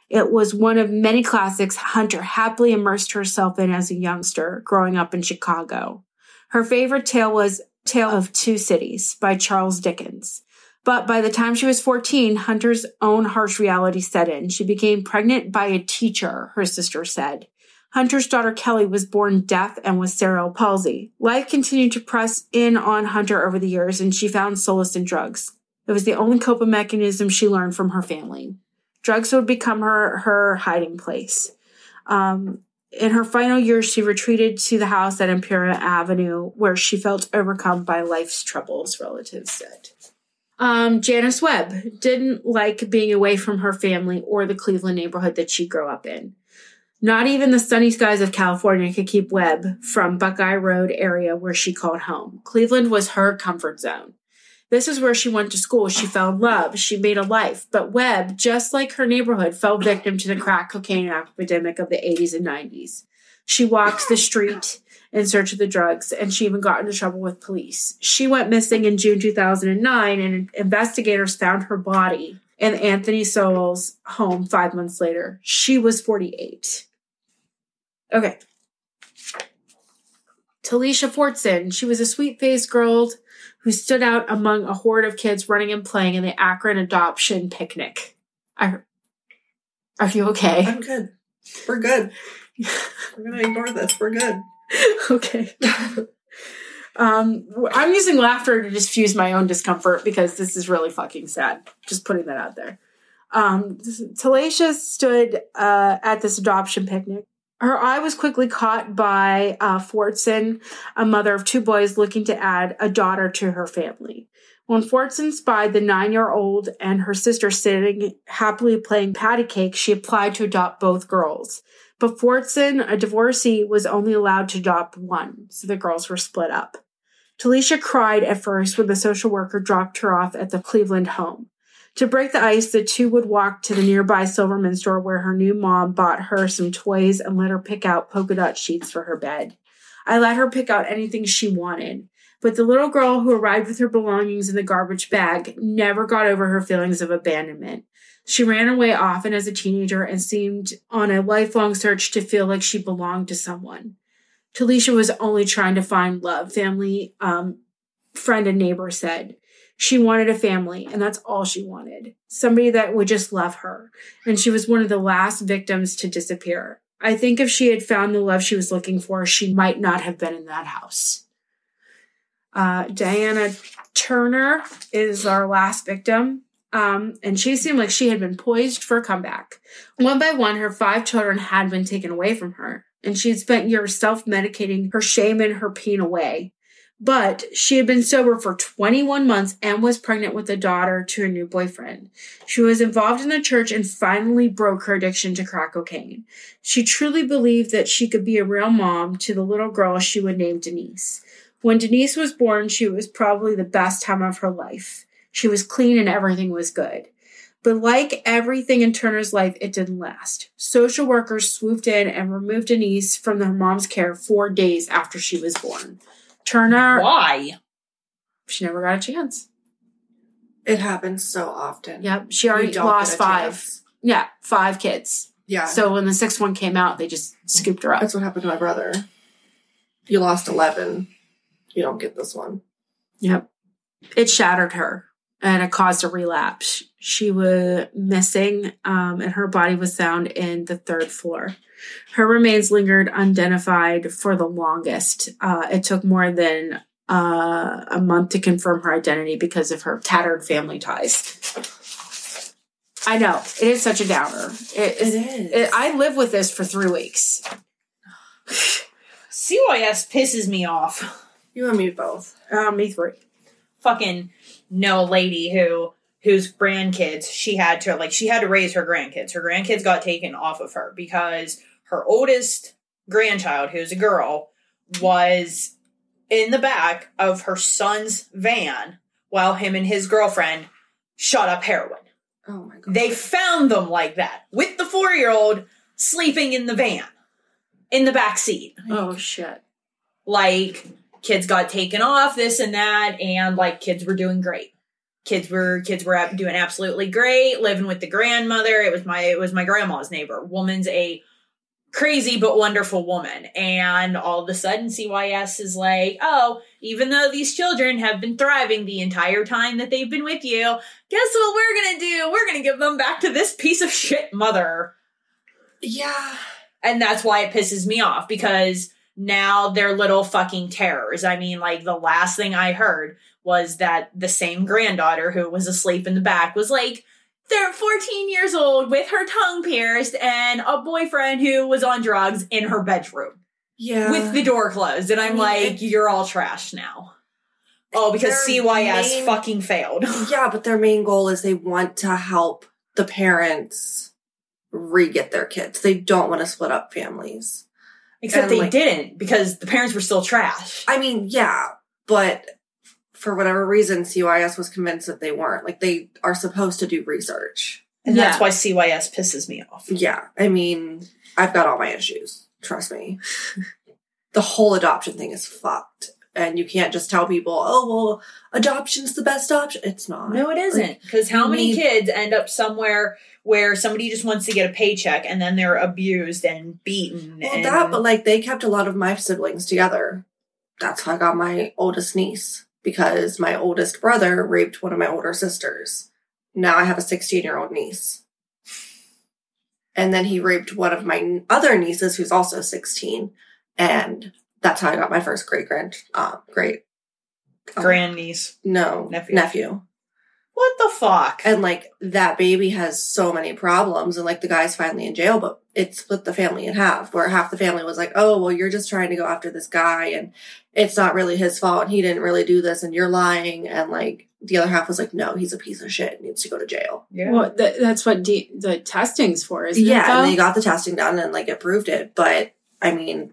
It was one of many classics Hunter happily immersed herself in as a youngster growing up in Chicago. Her favorite tale was Tale of Two Cities by Charles Dickens. But by the time she was 14, Hunter's own harsh reality set in. She became pregnant by a teacher, her sister said. Hunter's daughter Kelly was born deaf and with cerebral palsy. Life continued to press in on Hunter over the years, and she found solace in drugs. It was the only coping mechanism she learned from her family. Drugs would become her her hiding place. Um, in her final years, she retreated to the house at Imperial Avenue, where she felt overcome by life's troubles, relatives said. Um, Janice Webb didn't like being away from her family or the Cleveland neighborhood that she grew up in. Not even the sunny skies of California could keep Webb from Buckeye Road area where she called home. Cleveland was her comfort zone. This is where she went to school. She fell in love. She made a life. But Webb, just like her neighborhood, fell victim to the crack cocaine epidemic of the 80s and 90s. She walked the street in search of the drugs, and she even got into trouble with police. She went missing in June 2009, and investigators found her body in Anthony Sowell's home five months later. She was 48. Okay. Telacia Fortson. She was a sweet faced girl who stood out among a horde of kids running and playing in the Akron adoption picnic. I, are you okay?
I'm good. We're good. We're gonna ignore this. We're good.
okay. um, I'm using laughter to diffuse my own discomfort because this is really fucking sad. Just putting that out there. Um, stood uh, at this adoption picnic her eye was quickly caught by uh, Fortson, a mother of two boys looking to add a daughter to her family. When Fortson spied the nine year old and her sister sitting happily playing patty cake, she applied to adopt both girls. But Fortson, a divorcee, was only allowed to adopt one, so the girls were split up. Telacia cried at first when the social worker dropped her off at the Cleveland home. To break the ice, the two would walk to the nearby Silverman store where her new mom bought her some toys and let her pick out polka dot sheets for her bed. I let her pick out anything she wanted. But the little girl who arrived with her belongings in the garbage bag never got over her feelings of abandonment. She ran away often as a teenager and seemed on a lifelong search to feel like she belonged to someone. Telacia was only trying to find love, family, um, friend, and neighbor said. She wanted a family, and that's all she wanted. Somebody that would just love her. And she was one of the last victims to disappear. I think if she had found the love she was looking for, she might not have been in that house. Uh, Diana Turner is our last victim. Um, and she seemed like she had been poised for a comeback. One by one, her five children had been taken away from her, and she had spent years self medicating her shame and her pain away. But she had been sober for 21 months and was pregnant with a daughter to her new boyfriend. She was involved in the church and finally broke her addiction to crack cocaine. She truly believed that she could be a real mom to the little girl she would name Denise. When Denise was born, she was probably the best time of her life. She was clean and everything was good. But like everything in Turner's life, it didn't last. Social workers swooped in and removed Denise from her mom's care four days after she was born. Turner.
Why?
She never got a chance.
It happens so often.
Yep. She already lost five.
chance.
Yeah, five kids.
Yeah.
So when the sixth one came out, they just scooped her up.
That's what happened to my brother. You lost 11. You don't get this one.
Yep. It shattered her and it caused a relapse. She was missing um, and her body was found in the third floor. Her remains lingered unidentified for the longest. Uh, it took more than uh, a month to confirm her identity because of her tattered family ties. I know it is such a downer. It,
is.
it, I live with this for three weeks.
CYS pisses me off.
you and me both.
Uh, me three.
Fucking no lady who whose grandkids she had to like she had to raise her grandkids. Her grandkids got taken off of her because her oldest grandchild, who's a girl, was in the back of her son's van while him and his girlfriend shot up heroin.
Oh my god.
They found them like that with the four year old sleeping in the van in the back seat.
Oh shit.
Like kids got taken off this and that and like kids were doing great. Kids were kids were doing absolutely great, living with the grandmother. It was my it was my grandma's neighbor. Woman's a crazy but wonderful woman. And all of a sudden CYS is like, "Oh, even though these children have been thriving the entire time that they've been with you, guess what we're going to do? We're going to give them back to this piece of shit mother."
yeah.
And that's why it pisses me off because now they're little fucking terrors. I mean, like the last thing I heard was that the same granddaughter who was asleep in the back was like, they're 14 years old with her tongue pierced and a boyfriend who was on drugs in her bedroom
Yeah.
with the door closed. And I'm
I mean,
like, you're all trash now. Oh, because CYS
main-
fucking failed.
yeah, but their main goal is they want to help the parents re-get their kids. They don't want to split up families.
Except
And,
they
like-
didn't because the parents were still trash.
I mean, yeah, but for whatever reason, CYS was convinced that they weren't. Like they are supposed to do research.
And
Yeah.
that's why CYS pisses me off.
Yeah, I mean, I've got all my issues. Trust me. the whole adoption thing is fucked. And you can't just tell people, oh, well, adoption's the best option. It's not.
No, it isn't. Because how many
need-
kids end up somewhere where somebody just wants to get a paycheck and then they're abused and beaten?
Well,
and
that, but like they kept a lot of my siblings together. That's how I got my oldest niece because my oldest brother raped one of my older sisters. Now I have a 16 year old niece. And then he raped one of my other nieces who's also 16. And that's how I got my first great grand, uh, great, uh,
grandniece.
no,
Nephew.
nephew.
What the fuck?
And like that baby has so many problems, and like the guy's finally in jail, but it split the family in half. Where half the family was like, "Oh, well, you're just trying to go after this guy, and it's not really his fault, and he didn't really do this, and you're lying." And like the other half was like, "No, he's a piece of shit, needs to go to jail."
yeah.
Well, th- that's what D- the testing's for, isn't
yeah,
it?
and they got the testing done, and like it proved it. But I mean,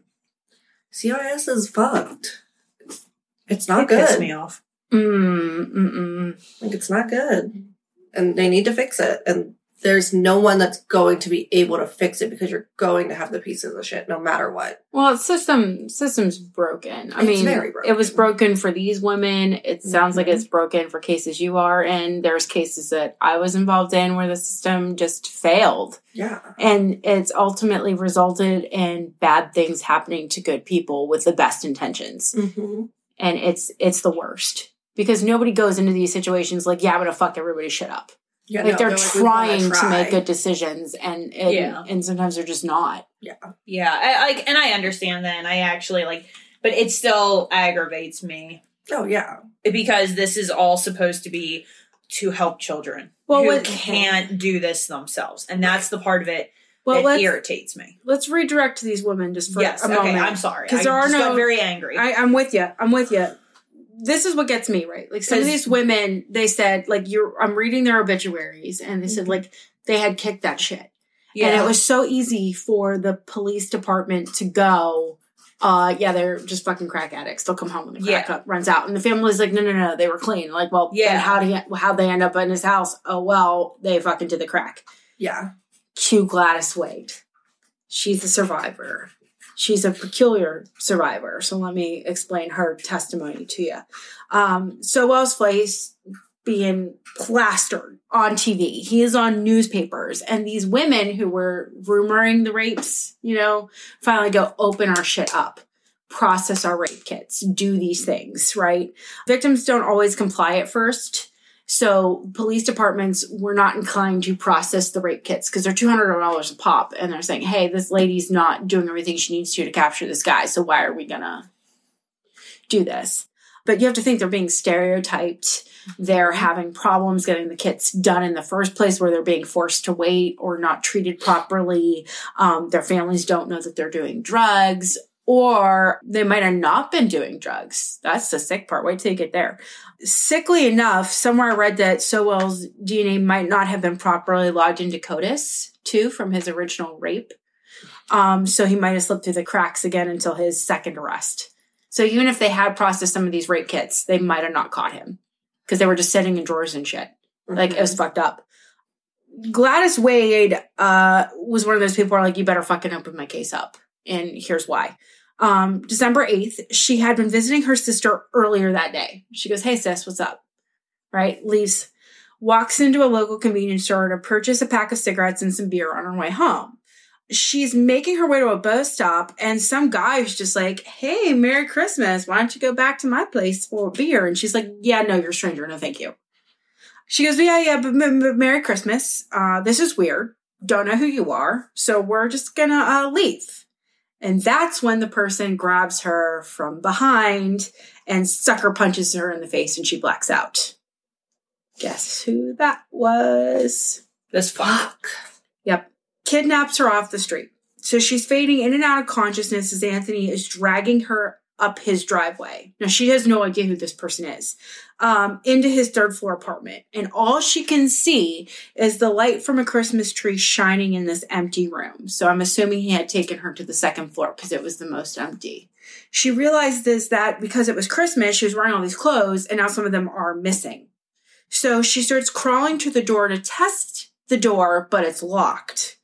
CIS is fucked. It's, it's not
It pissed
good.
me off.
Mm, mm-mm.
Like it's not good. And they need to fix it. And there's no one that's going to be able to fix it because you're going to have the pieces of shit no matter what.
Well, system system's broken. I
It's
mean,
broken.
it was broken for these women. It sounds like
Mhm.
it's broken for cases you are in. There's cases that I was involved in where the system just failed,
Yeah.
and it's ultimately resulted in bad things happening to good people with the best intentions.
Mm-hmm.
And it's it's the worst because nobody goes into these situations like, yeah, I'm gonna fuck everybody shit up.
Yeah,
like
no,
they're
like, we wanna
trying to make good decisions, and and,
Yeah.
and sometimes they're just not.
Yeah, I like, and I understand that. And I actually like, but it still aggravates me
Oh yeah.
because this is all supposed to be to help children
Well,
who can't do this themselves, and that's the part of it
Well,
that
let's
irritates me.
let's redirect these women just for
yes,
a
okay,
moment.
I'm sorry. Because
there are
just
no-
got very angry.
I, I'm with you. I'm with you. This is what gets me right. Like some of these women, they said like you're. I'm reading their obituaries, and they said
Mhm.
like they had kicked that shit,
yeah,
and it was so easy for the police department to go. Uh, yeah, they're just fucking crack addicts. They'll come home when the crack
Yeah.
up runs out, and the family's like, no, no, no, they were clean. Like, well, yeah, how do you, how they end up in his house? Oh well, they fucking did the crack.
Yeah.
Cue Gladys Wade. She's a survivor. She's a peculiar survivor. So let me explain her testimony to you. Um, so Wells Place being plastered on TV. He is on newspapers, and these women who were rumoring the rapes, you know, finally go open our shit up, process our rape kits, do these things, right? Victims don't always comply at first. So police departments were not inclined to process the rape kits because they're two hundred dollars a pop, and they're saying, "Hey, this lady's not doing everything she needs to to capture this guy. So why are we gonna do this?" But you have to think they're being stereotyped. They're having problems getting the kits done in the first place, where they're being forced to wait or not treated properly. Um, their families don't know that they're doing drugs, or they might have not been doing drugs. That's the sick part. Wait till you get there sickly enough, somewhere I read that Sowell's DNA might not have been properly logged into CODIS too from his original rape. Um, so he might have slipped through the cracks again until his second arrest. So even if they had processed some of these rape kits, they might have not caught him because they were just sitting in drawers and shit. Like it was fucked up. Gladys Wade uh, was one of those people who are like, you better fucking open my case up. And here's why. Um, December 8th, she had been visiting her sister earlier that day. She goes, Hey, sis, what's up? Right? Leaves, walks into a local convenience store to purchase a pack of cigarettes and some beer on her way home. She's making her way to a bus stop, and some guy is just like, Hey, Merry Christmas. Why don't you go back to my place for a beer? And she's like, Yeah, no, you're a stranger. No, thank you. She goes, Yeah, yeah, but, but, Merry Christmas. Uh, this is weird. Don't know who you are. So we're just gonna uh, leave. And that's when the person grabs her from behind and sucker punches her in the face and she blacks out. Guess who that was?
This fuck.
Yep. Kidnaps her off the street. So she's fading in and out of consciousness as Anthony is dragging her up his driveway. Now she has no idea who this person is. Um, into his third floor apartment. And all she can see is the light from a Christmas tree shining in this empty room. So I'm assuming he had taken her to the second floor because it was the most empty. She realizes that because it was Christmas, she was wearing all these clothes and now some of them are missing. So she starts crawling to the door to test the door, but it's locked.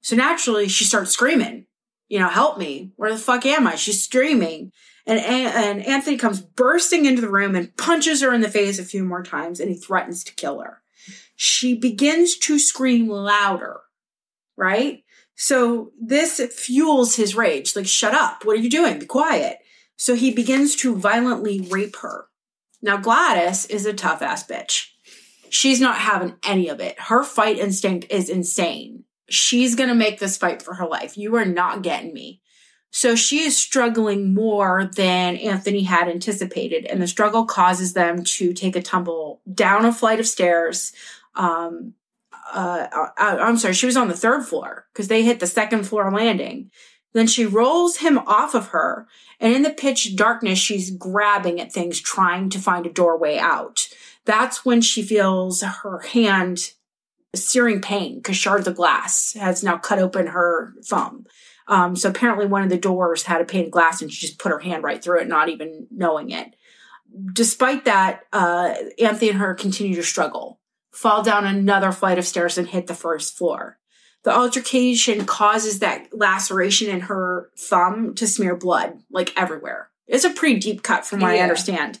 So naturally, she starts screaming, you know, help me. Where the fuck am I? She's screaming. And, and Anthony comes bursting into the room and punches her in the face a few more times and he threatens to kill her. She begins to scream louder, right? So this fuels his rage. Like, shut up. What are you doing? Be quiet. So he begins to violently rape her. Now, Gladys is a tough ass bitch. She's not having any of it. Her fight instinct is insane. She's going to make this fight for her life. You are not getting me. So she is struggling more than Anthony had anticipated, and the struggle causes them to take a tumble down a flight of stairs. Um, uh, uh, I'm sorry, she was on the third floor because they hit the second floor landing. Then she rolls him off of her, and in the pitch darkness, she's grabbing at things, trying to find a doorway out. That's when she feels her hand searing pain because shards of glass has now cut open her thumb. Um, so apparently one of the doors had a pane of glass and she just put her hand right through it, not even knowing it. Despite that, uh, Anthony and her continue to struggle, fall down another flight of stairs and hit the first floor. The altercation causes that laceration in her thumb to smear blood like everywhere. It's a pretty deep cut from what I understand.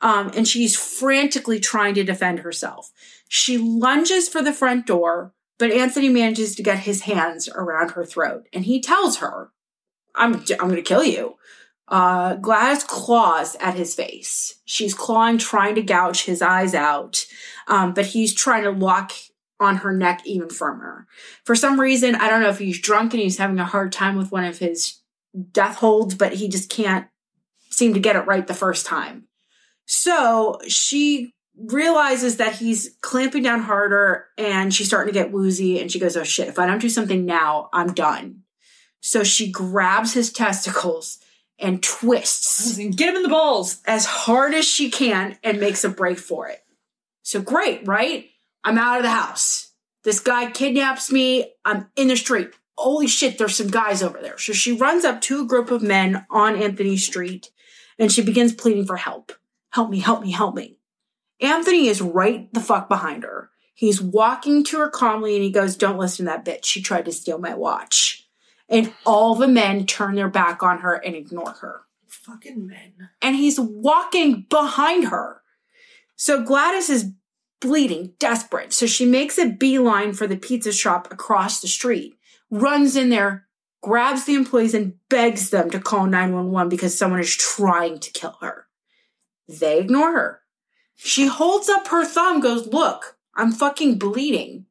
Um, and she's frantically trying to defend herself. She lunges for the front door, but Anthony manages to get his hands around her throat and he tells her, I'm, I'm going to kill you. Uh, Gladys claws at his face. She's clawing, trying to gouge his eyes out. Um, but he's trying to lock on her neck even firmer. For some reason, I don't know if he's drunk and he's having a hard time with one of his death holds, but he just can't seem to get it right the first time. So she realizes that he's clamping down harder and she's starting to get woozy and she goes, Oh shit, if I don't do something now, I'm done. So she grabs his testicles and twists
Get him in the balls.
as hard as she can and makes a break for it. So great, right? I'm out of the house. This guy kidnaps me. I'm in the street. Holy shit, there's some guys over there. So she runs up to a group of men on Anthony Street and she begins pleading for help. Help me, help me, help me. Anthony is right the fuck behind her. He's walking to her calmly and he goes, Don't listen to that bitch. She tried to steal my watch. And all the men turn their back on her and ignore her
Fucking men.
and he's walking behind her. So Gladys is bleeding, desperate. So she makes a beeline for the pizza shop across the street, runs in there, grabs the employees, and begs them to call 911 because someone is trying to kill her. They ignore her. She holds up her thumb, goes, Look, I'm fucking bleeding.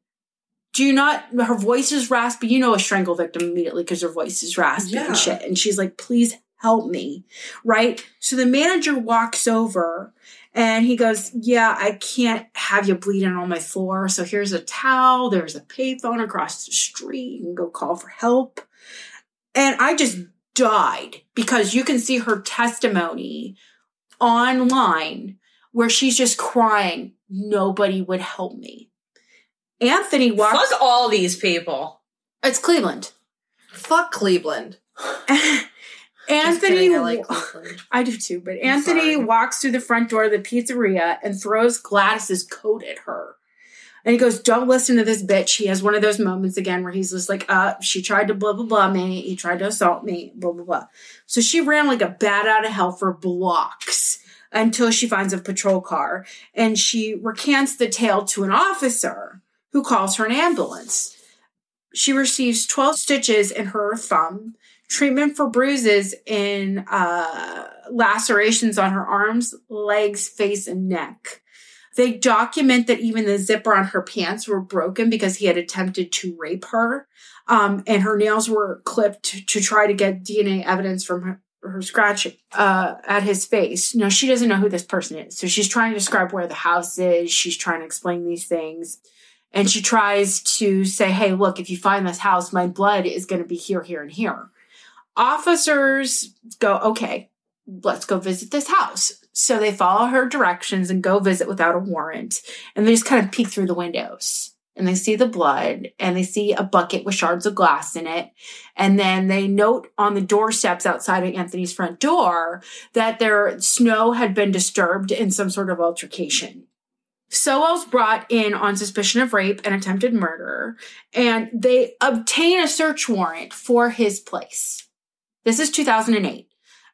Do you not? Her voice is raspy. You know a strangle victim immediately because her voice is raspy
Yeah.
and shit. And she's like, Please help me. Right? So the manager walks over and he goes, Yeah, I can't have you bleeding on my floor. So here's a towel. There's a payphone across the street. You can go call for help. And I just died because you can see her testimony online where she's just crying. Nobody would help me. Anthony walks.
Fuck all these people.
It's Cleveland.
Fuck Cleveland.
Anthony,
kidding, I like Cleveland.
I do too, but Anthony
sorry.
walks through the front door of the pizzeria and throws Gladys's coat at her. And he goes, Don't listen to this bitch. He has one of those moments again where he's just like, uh, she tried to blah, blah, blah me. He tried to assault me, blah, blah, blah. So she ran like a bat out of hell for blocks until she finds a patrol car and she recants the tale to an officer who calls her an ambulance. She receives 12 stitches in her thumb, treatment for bruises in uh, lacerations on her arms, legs, face, and neck. They document that even the zipper on her pants were broken because he had attempted to rape her. Um, and her nails were clipped to try to get DNA evidence from her, her scratch uh, at his face. Now, she doesn't know who this person is. So she's trying to describe where the house is. She's trying to explain these things. And she tries to say, hey, look, if you find this house, my blood is going to be here, here, and here. Officers go, okay, let's go visit this house. So they follow her directions and go visit without a warrant. And they just kind of peek through the windows and they see the blood and they see a bucket with shards of glass in it. And then they note on the doorsteps outside of Anthony's front door that their snow had been disturbed in some sort of altercation. Sowell's brought in on suspicion of rape and attempted murder, and they obtain a search warrant for his place. This is 2008.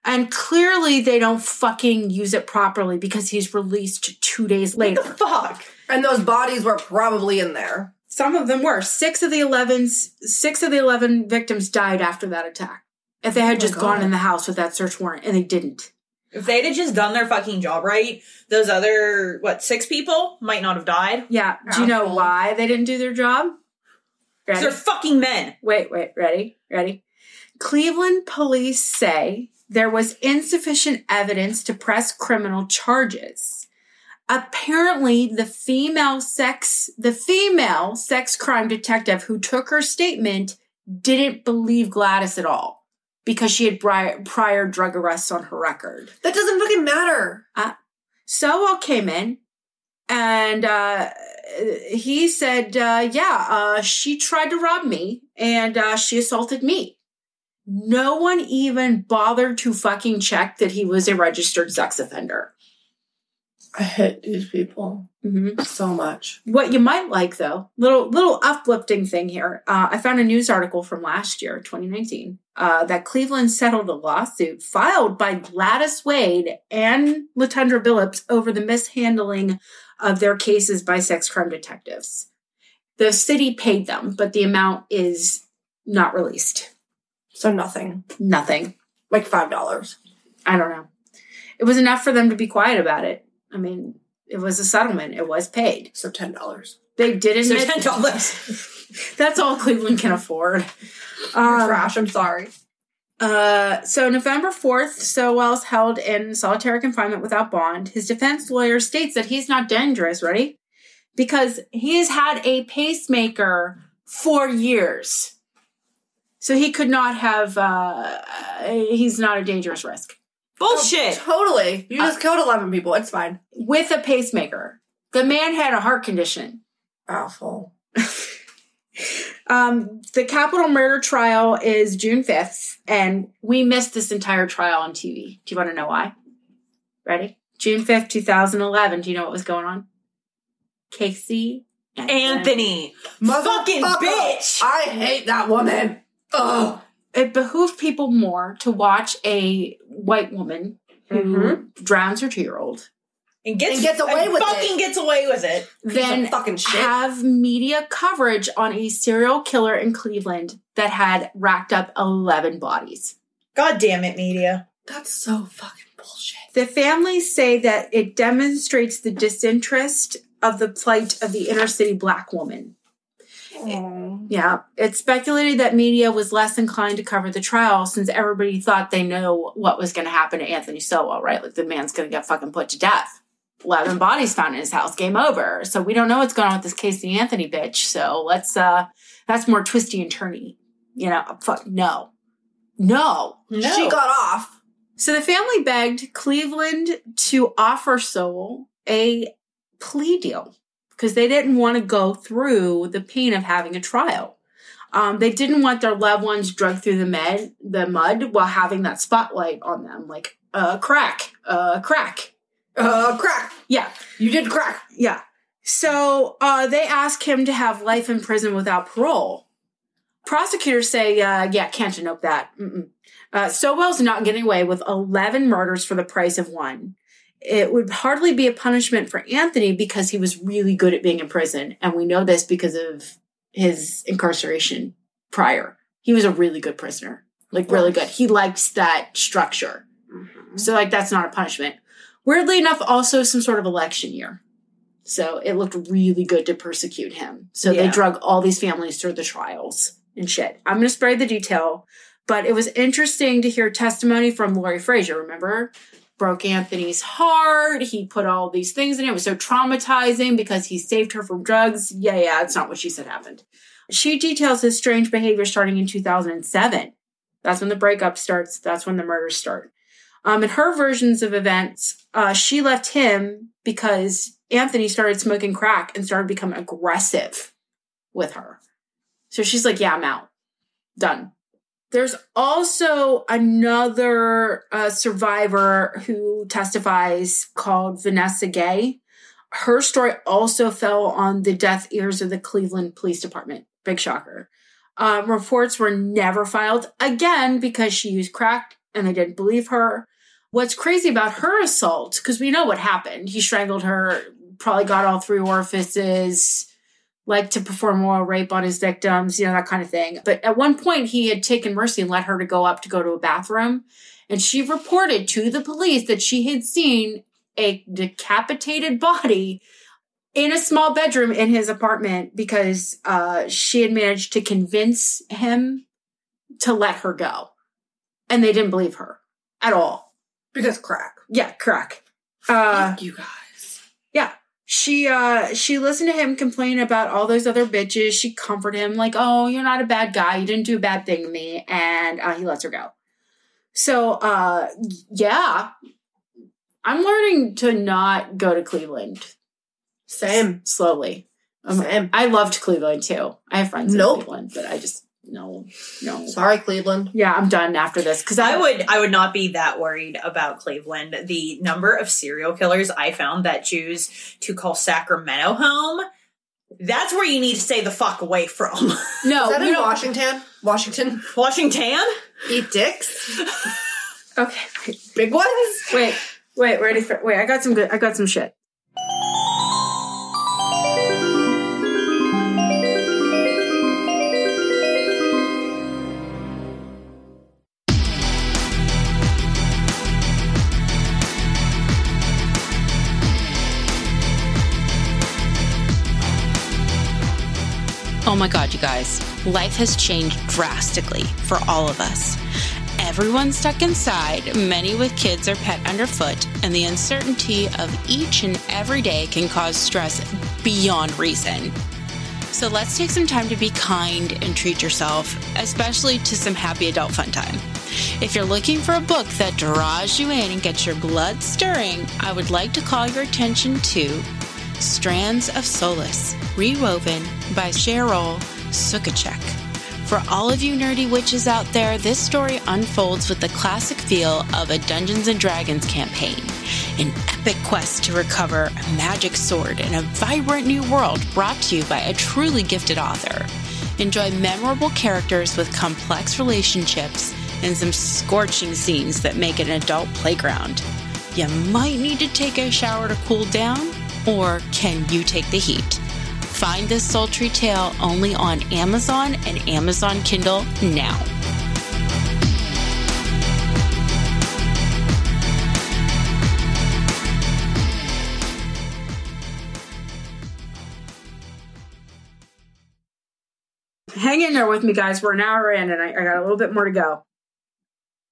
And clearly they don't fucking use it properly because he's released two days later.
What the fuck?
And those bodies were probably in there.
Some of them were. Six of the 11, six of the 11 victims died after that attack. If they had
Oh my
just gone in the house with that search warrant, and they didn't.
If they'd have just done their fucking job right, those other what six people might not have died.
Yeah. Do you know why they didn't do their job?
'Cause
Ready?
They're fucking men.
Wait, wait, ready? Ready? Cleveland police say there was insufficient evidence to press criminal charges. Apparently, the female sex, the female sex crime detective who took her statement didn't believe Gladys at all because she had prior, prior drug arrests on her record.
That doesn't fucking matter.
Sowell came in and uh, he said, uh, Yeah, uh, she tried to rob me and uh, she assaulted me. No one even bothered to fucking check that he was a registered sex offender.
I hate these people
hmm
so much.
What you might like, though, little little uplifting thing here. Uh, I found a news article from last year, 2019, uh, that Cleveland settled a lawsuit filed by Gladys Wade and Latundra Billups over the mishandling of their cases by sex crime detectives. The city paid them, but the amount is not released.
So nothing.
Nothing.
Like five dollars.
I don't know. It was enough for them to be quiet about it. I mean, it was a settlement. It was paid.
So ten dollars.
They did
So ten dollars.
That's all Cleveland can afford. Um,
Trash. I'm sorry.
uh, so November 4th, Sowell's held in solitary confinement without bond. His defense lawyer states that he's not dangerous, ready? Because he has had a pacemaker for years. So he could not have, uh, he's not a dangerous risk.
Bullshit.
Totally. You just killed eleven people. It's fine.
With a pacemaker. The man had a heart condition.
Awful.
Um, the capital murder trial is June 5th, and we missed this entire trial on TV. Do you want to know why? Ready? June 5th, 2011. Do you know what was going on? Casey
Anthony. Fucking bitch.
I hate that woman. Ugh.
It behooved people more to watch a white woman who
Mhm.
drowns her two year old
And gets,
And gets away
and
with
fucking gets away with it.
than
fucking shit.
have media coverage on a serial killer in Cleveland that had racked up 11 bodies.
God damn it, media.
That's so fucking bullshit.
The families say that it demonstrates the disinterest of the plight of the inner city black woman. Yeah, it's speculated that media was less inclined to cover the trial since everybody thought they know what was going to happen to Anthony Sowell, right? Like the man's going to get fucking put to death. 11 bodies found in his house, game over. So we don't know what's going on with this Casey Anthony bitch. So let's, uh, that's more twisty and turny. You know, fuck, no. No.
No.
She got off.
So the family begged Cleveland to offer Sowell a plea deal because they didn't want to go through the pain of having a trial. Um, they didn't want their loved ones dragged through the med, the mud while having that spotlight on them, like uh, crack, uh, crack.
Uh, crack.
Yeah,
You did crack.
yeah. So uh, they ask him to have life in prison without parole. Prosecutors say, uh, yeah, can't denote that. Mm-mm. Uh, Sowell's not getting away with 11 murders for the price of one. It would hardly be a punishment for Anthony because he was really good at being in prison. And we know this because of his incarceration prior. He was a really good prisoner, like really good. He likes that structure. Mm-hmm. So, like, that's not a punishment. Weirdly enough, also some sort of election year. So it looked really good to persecute him. So they drug all these families through the trials and shit. I'm going to spare the detail, but it was interesting to hear testimony from Lori Frazier. Remember? Broke Anthony's heart. He put all these things in it. It was so traumatizing because he saved her from drugs. Yeah, yeah, it's not what she said happened. She details his strange behavior starting in 2007. That's when the breakup starts. That's when the murders start. Um, in her versions of events, uh, she left him because Anthony started smoking crack and started becoming aggressive with her. So she's like, "Yeah, I'm out. Done." There's also another uh, survivor who testifies called Vanessa Gay. Her story also fell on the deaf ears of the Cleveland Police Department. Big shocker. Um, reports were never filed again because she used crack and they didn't believe her. What's crazy about her assault, because we know what happened. He strangled her, probably got all three orifices, like to perform oral rape on his victims, you know, that kind of thing. But at one point, he had taken mercy and let her to go up to go to a bathroom. And she reported to the police that she had seen a decapitated body in a small bedroom in his apartment because uh, she had managed to convince him to let her go. And they didn't believe her at all.
Because crack.
Yeah, crack. Uh,
Fuck you guys.
She uh she listened to him complain about all those other bitches. She comforted him like, "Oh, you're not a bad guy. You didn't do a bad thing to me." And uh, he lets her go. So, uh yeah. I'm learning to not go to Cleveland
Same.
slowly. Um,
Same.
I loved Cleveland too. I have friends
Nope.
in Cleveland, but I just no, no.
Sorry, Cleveland.
Yeah, I'm done after this because
I would I would not be that worried about Cleveland. The number of serial killers I found that choose to call Sacramento home, that's where you need to stay the fuck away from.
no.
Is that in Washington? Washington?
Washington?
Eat dicks?
Okay, wait,
Big ones?
wait, wait. Ready for? Wait, I got some good. I got some shit.
Oh my God, you guys. Life has changed drastically for all of us. Everyone's stuck inside, many with kids or pet underfoot, and the uncertainty of each and every day can cause stress beyond reason. So let's take some time to be kind and treat yourself, especially to some happy adult fun time. If you're looking for a book that draws you in and gets your blood stirring, I would like to call your attention to Strands of Sollus, rewoven by Cheryl Suchacek. For all of you nerdy witches out there, this story unfolds with the classic feel of a Dungeons and Dragons campaign, an epic quest to recover a magic sword in a vibrant new world brought to you by a truly gifted author. Enjoy memorable characters with complex relationships and some scorching scenes that make an adult playground. You might need to take a shower to cool down, or can you take the heat? Find this sultry tale only on Amazon and Amazon Kindle now.
Hang in there with me, guys. We're an hour in, and I, I got a little bit more to go.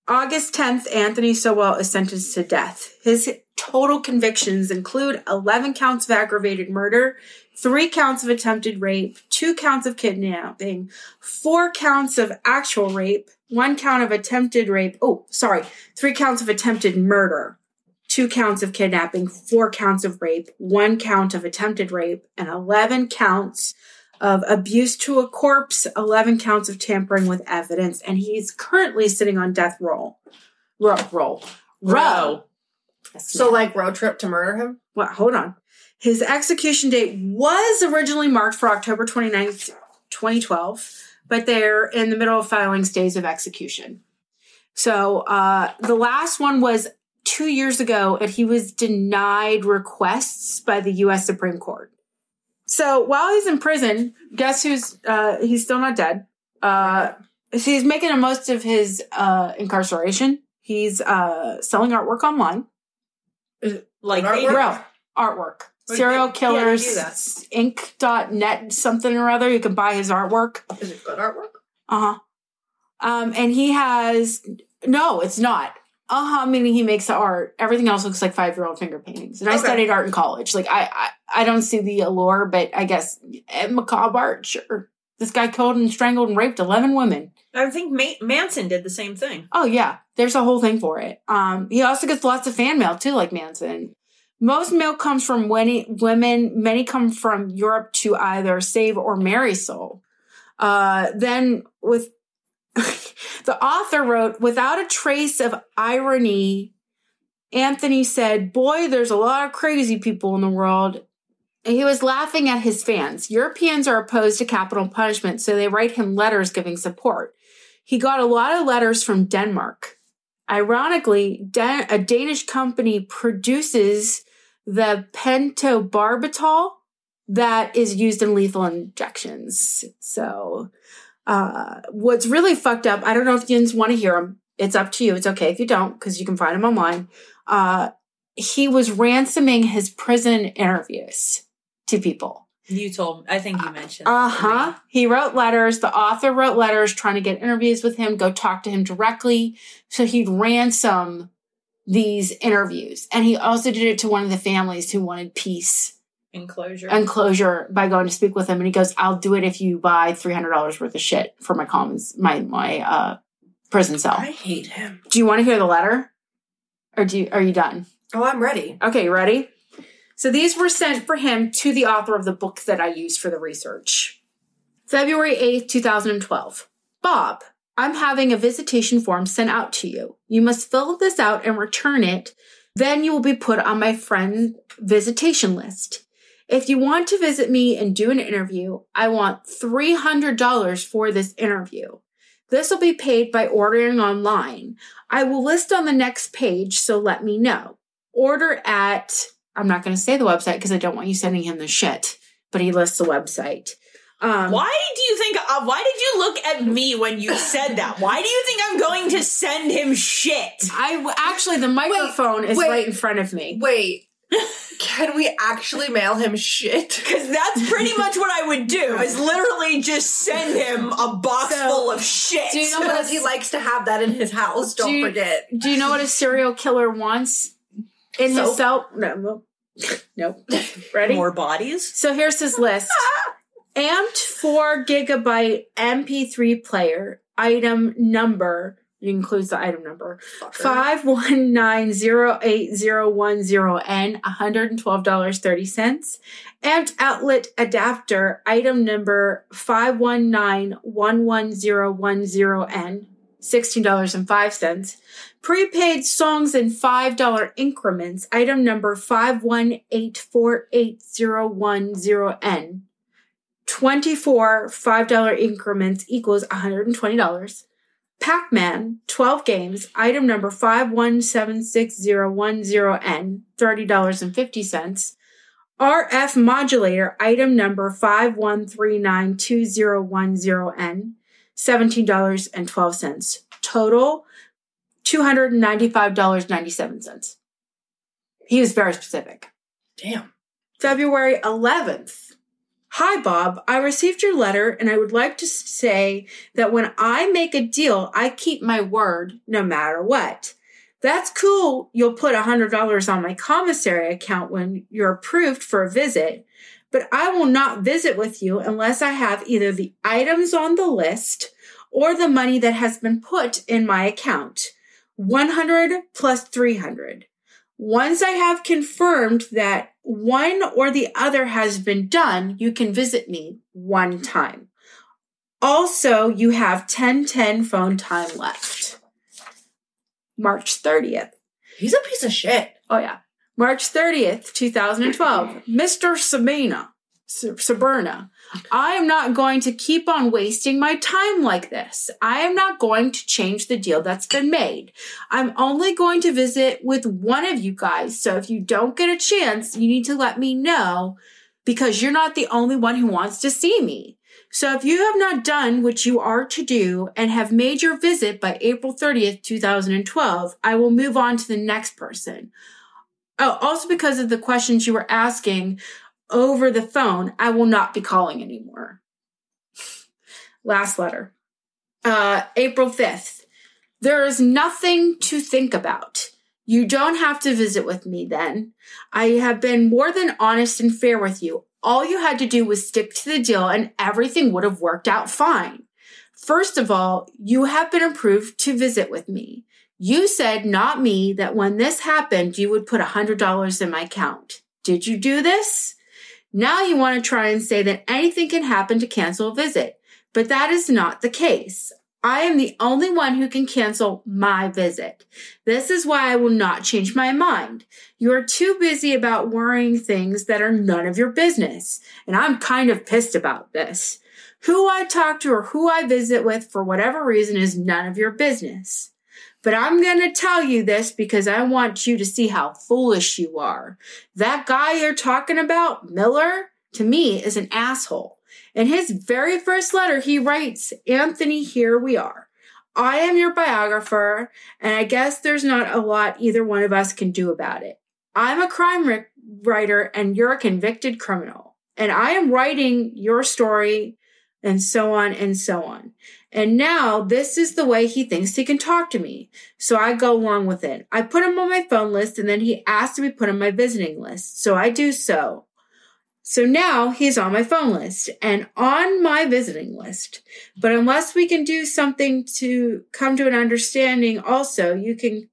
August 10th, Anthony Sowell is sentenced to death. His total convictions include 11 counts of aggravated murder, three counts of attempted rape, two counts of kidnapping, four counts of actual rape, one count of attempted rape. Oh, sorry, three counts of attempted murder, two counts of kidnapping, four counts of rape, one count of attempted rape, and 11 counts of abuse to a corpse, 11 counts of tampering with evidence, and he's currently sitting on death row. Row, roll, row.
So, like, road trip to murder him?
Well, hold on. His execution date was originally marked for October 29th, 2012, but they're in the middle of filing stays of execution. So uh, the last one was two years ago, and he was denied requests by the U.S. Supreme Court. So while he's in prison, guess who's uh, he's still not dead. Uh, he's making the most of his uh, incarceration. He's uh, selling artwork online.
Like
Artwork?
Bro, artwork. Serial
yeah,
Killers
do that.
Inc.net something or other. You can buy his artwork.
Is it good artwork?
Uh huh. Um, and he has no, it's not. Uh huh. Meaning he makes the art. Everything else looks like five year old finger paintings. And I studied art in college. Like I, I, I don't see the allure, but I guess eh, macabre art. Sure. This guy killed and strangled and raped eleven women.
I think Ma- Manson did the same thing.
Oh yeah, there's a whole thing for it. Um, he also gets lots of fan mail too, like Manson. Most mail comes from women. Many come from Europe to either save or marry Sowell. Uh, then with the author wrote, without a trace of irony, Anthony said, "Boy, there's a lot of crazy people in the world." And he was laughing at his fans. Europeans are opposed to capital punishment, so they write him letters giving support. He got a lot of letters from Denmark. Ironically, Dan- a Danish company produces the pentobarbital that is used in lethal injections. So, uh, what's really fucked up, I don't know if you want to hear him. It's up to you. It's okay if you don't, because you can find him online. Uh, he was ransoming his prison interviews to people.
You told I think you mentioned. Uh-huh.
He wrote letters. The author wrote letters trying to get interviews with him, go talk to him directly. So he'd ransom these interviews. And he also did it to one of the families who wanted peace
Enclosure.
and closure by going to speak with him. And he goes, I'll do it if you buy $300 worth of shit for my commons, my, my, uh, prison cell.
I hate him.
Do you want to hear the letter? Or do you, are you done?
Oh, I'm ready.
Okay, you ready? So these were sent for him to the author of the book that I used for the research. February 8th, 2012. Bob, I'm having a visitation form sent out to you. You must fill this out and return it. Then you will be put on my friend visitation list. If you want to visit me and do an interview, I want $300 for this interview. This will be paid by ordering online. I will list on the next page, so let me know order at i'm not going to say the website because i don't want you sending him the shit but he lists the website um
Why do you think? Uh, why did you look at me when you said that? Why do you think I'm going to send him shit?
i w- actually the microphone is
wait.
right in front of me
Wait, can we actually mail him shit?
Because that's pretty much what I would do. Is literally just send him a box
So,
full of shit.
do you know
Because he likes to have that in his house. Don't
Do you-
forget.
do you know what a serial killer wants in his
Soap?
cell no no nope ready
More bodies.
So here's his list. Amped 4 gigabyte MP3 player, item number, it includes the item number,
Fucker.
5190810N, $112.30. Amped outlet adapter, item number five one nine one one zero one zero N, $16.05. Prepaid songs in $5 increments, item number 518480110N. 24 $5 increments equals $120. Pac-Man, 12 games, item number 5176010N, $30.50. RF modulator, item number 51392010N, $17.12. Total, $295.97. He was very specific.
Damn.
February 11th. Hi, Bob. I received your letter and I would like to say that when I make a deal, I keep my word no matter what. That's cool. You'll put $100 on my commissary account when you're approved for a visit, but I will not visit with you unless I have either the items on the list or the money that has been put in my account. 100 plus 300. Once I have confirmed that one or the other has been done, you can visit me one time. Also, you have 1010 phone time left. March 30th.
He's a piece of shit.
Oh, yeah. March 30th, 2012. Mr. Sabina, Saberna, I am not going to keep on wasting my time like this. I am not going to change the deal that's been made. I'm only going to visit with one of you guys. So if you don't get a chance, you need to let me know because you're not the only one who wants to see me. So if you have not done what you are to do and have made your visit by April 30th, 2012, I will move on to the next person. Oh, also because of the questions you were asking over the phone, I will not be calling anymore. Last letter. Uh, April 5th. There is nothing to think about. You don't have to visit with me then. I have been more than honest and fair with you. All you had to do was stick to the deal and everything would have worked out fine. First of all, you have been approved to visit with me. You said, not me, that when this happened, you would put $100 in my account. Did you do this? Now you want to try and say that anything can happen to cancel a visit, but that is not the case. I am the only one who can cancel my visit. This is why I will not change my mind. You are too busy about worrying things that are none of your business. And I'm kind of pissed about this. Who I talk to or who I visit with for whatever reason is none of your business. But I'm going to tell you this because I want you to see how foolish you are. That guy you're talking about, Miller, to me is an asshole. In his very first letter, he writes, Anthony, here we are. I am your biographer, and I guess there's not a lot either one of us can do about it. I'm a crime ri- writer, and you're a convicted criminal. And I am writing your story, and so on and so on. And now this is the way he thinks he can talk to me. So I go along with it. I put him on my phone list, and then he asked to be put on my visiting list. So I do so. So now he's on my phone list and on my visiting list. But unless we can do something to come to an understanding, also, you can.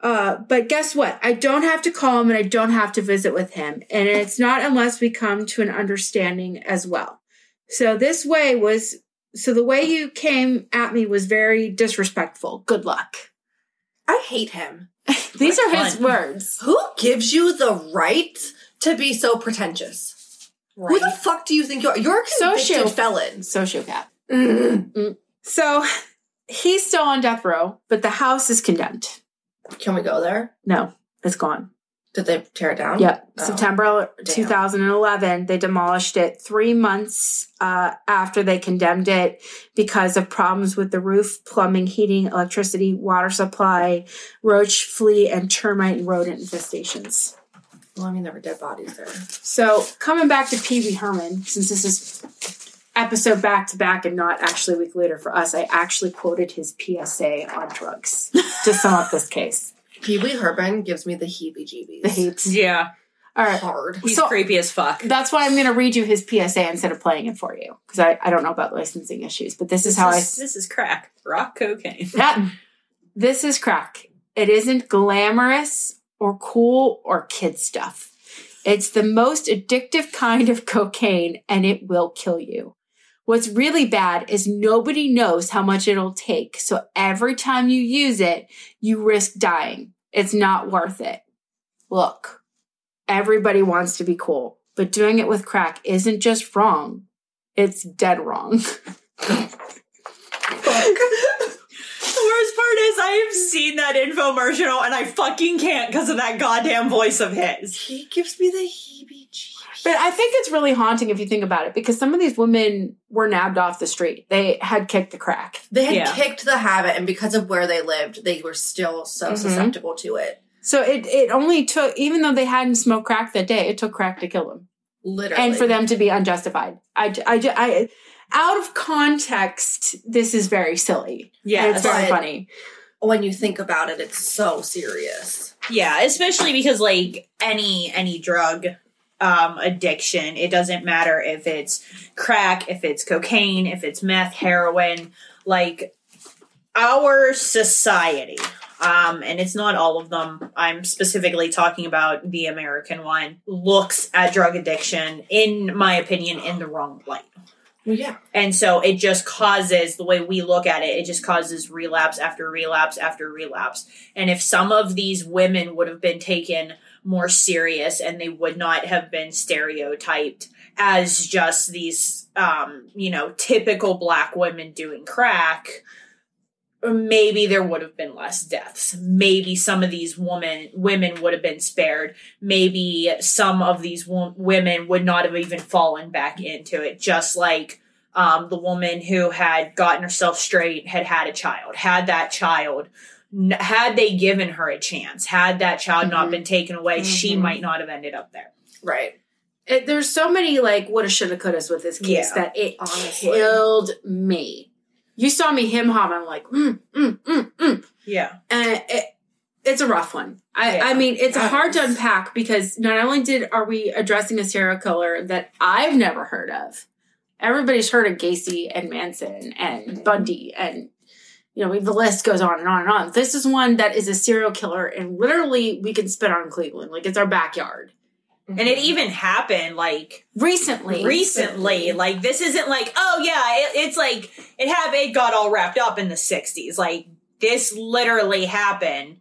Uh, but guess what? I don't have to call him and I don't have to visit with him. And it's not unless we come to an understanding as well. So this way was, so the way you came at me was very disrespectful. Good luck.
I hate him.
These are his
fun.
words.
Who gives you the right to be so pretentious? Who the fuck do you think you are? You're a convicted
Socio-
felon.
Sociopath.
Mm.
So he's still on death row, but the house is condemned.
Can we go there?
No, it's gone.
Did they tear it down?
Yep.
Oh.
September
damn.
2011, they demolished it three months uh, after they condemned it because of problems with the roof, plumbing, heating, electricity, water supply, roach, flea, and termite and rodent infestations.
Well, I mean, there were dead bodies there.
So, coming back to Pee Wee Herman, since this is episode back to back and not actually a week later for us, I actually quoted his PSA on drugs to sum up this case.
Pee Wee Herman gives me the heebie-jeebies.
The hates.
Yeah,
All right.
Hard.
he's
So-
creepy as fuck.
That's why I'm going to read you his PSA instead of playing it for you because I, I don't know about licensing issues. But this, is how
is, I. this is crack, rock cocaine.
I that this is crack. It isn't glamorous or cool or kid stuff. It's the most addictive kind of cocaine, and it will kill you. What's really bad is nobody knows how much it'll take. So every time you use it, you risk dying. It's not worth it. Look, everybody wants to be cool, but doing it with crack isn't just wrong. It's dead wrong.
The worst part is I have seen that infomercial and I fucking can't because of that goddamn voice of his.
He gives me the heebie-jeebies.
But I think it's really haunting if you think about it because some of these women were nabbed off the street. They had kicked the crack.
They had
Yeah.
kicked the habit, and because of where they lived, they were still so
Mhm.
susceptible to it.
So it, it only took, even though they hadn't smoked crack that day, it took crack to kill them.
Literally.
And for them to be unjustified. I, I, I, out of context, this is very silly.
Yeah,
it's very funny.
when you think about it, it's so serious.
Yeah, especially because like any any drug um addiction, it doesn't matter if it's crack, if it's cocaine, if it's meth, heroin, like our society um and it's not all of them. I'm specifically talking about the American one looks at drug addiction in my opinion in the wrong light.
Well, yeah.
And so it just causes the way we look at it, it just causes relapse after relapse after relapse. And if some of these women would have been taken more serious and they would not have been stereotyped as just these, um, you know, typical black women doing crack, maybe there would have been less deaths. Maybe some of these women women would have been spared. Maybe some of these wo- women would not have even fallen back into it. Just like um, the woman who had gotten herself straight had had a child, had that child. Had they given her a chance, had that child not
Mhm.
been taken away, she
Mhm.
might not have ended up there.
Right.
It, there's so many like woulda, shoulda, couldas with this case
Yeah.
that it
Honestly.
killed me. You saw me him hum. I'm like, mm, mm, mm, mm.
Yeah.
and it, it's a rough one. I,
Yeah.
I mean, it's
Yes.
hard to unpack because not only did are we addressing a serial killer that I've never heard of. Everybody's heard of Gacy and Manson and Bundy and you know the list goes on and on and on. This is one that is a serial killer and literally we can spit on Cleveland like it's our backyard.
And it even happened like
Recently,
recently. Like this isn't like, oh yeah, it, it's like it happened. It got all wrapped up in the '60s. Like this literally happened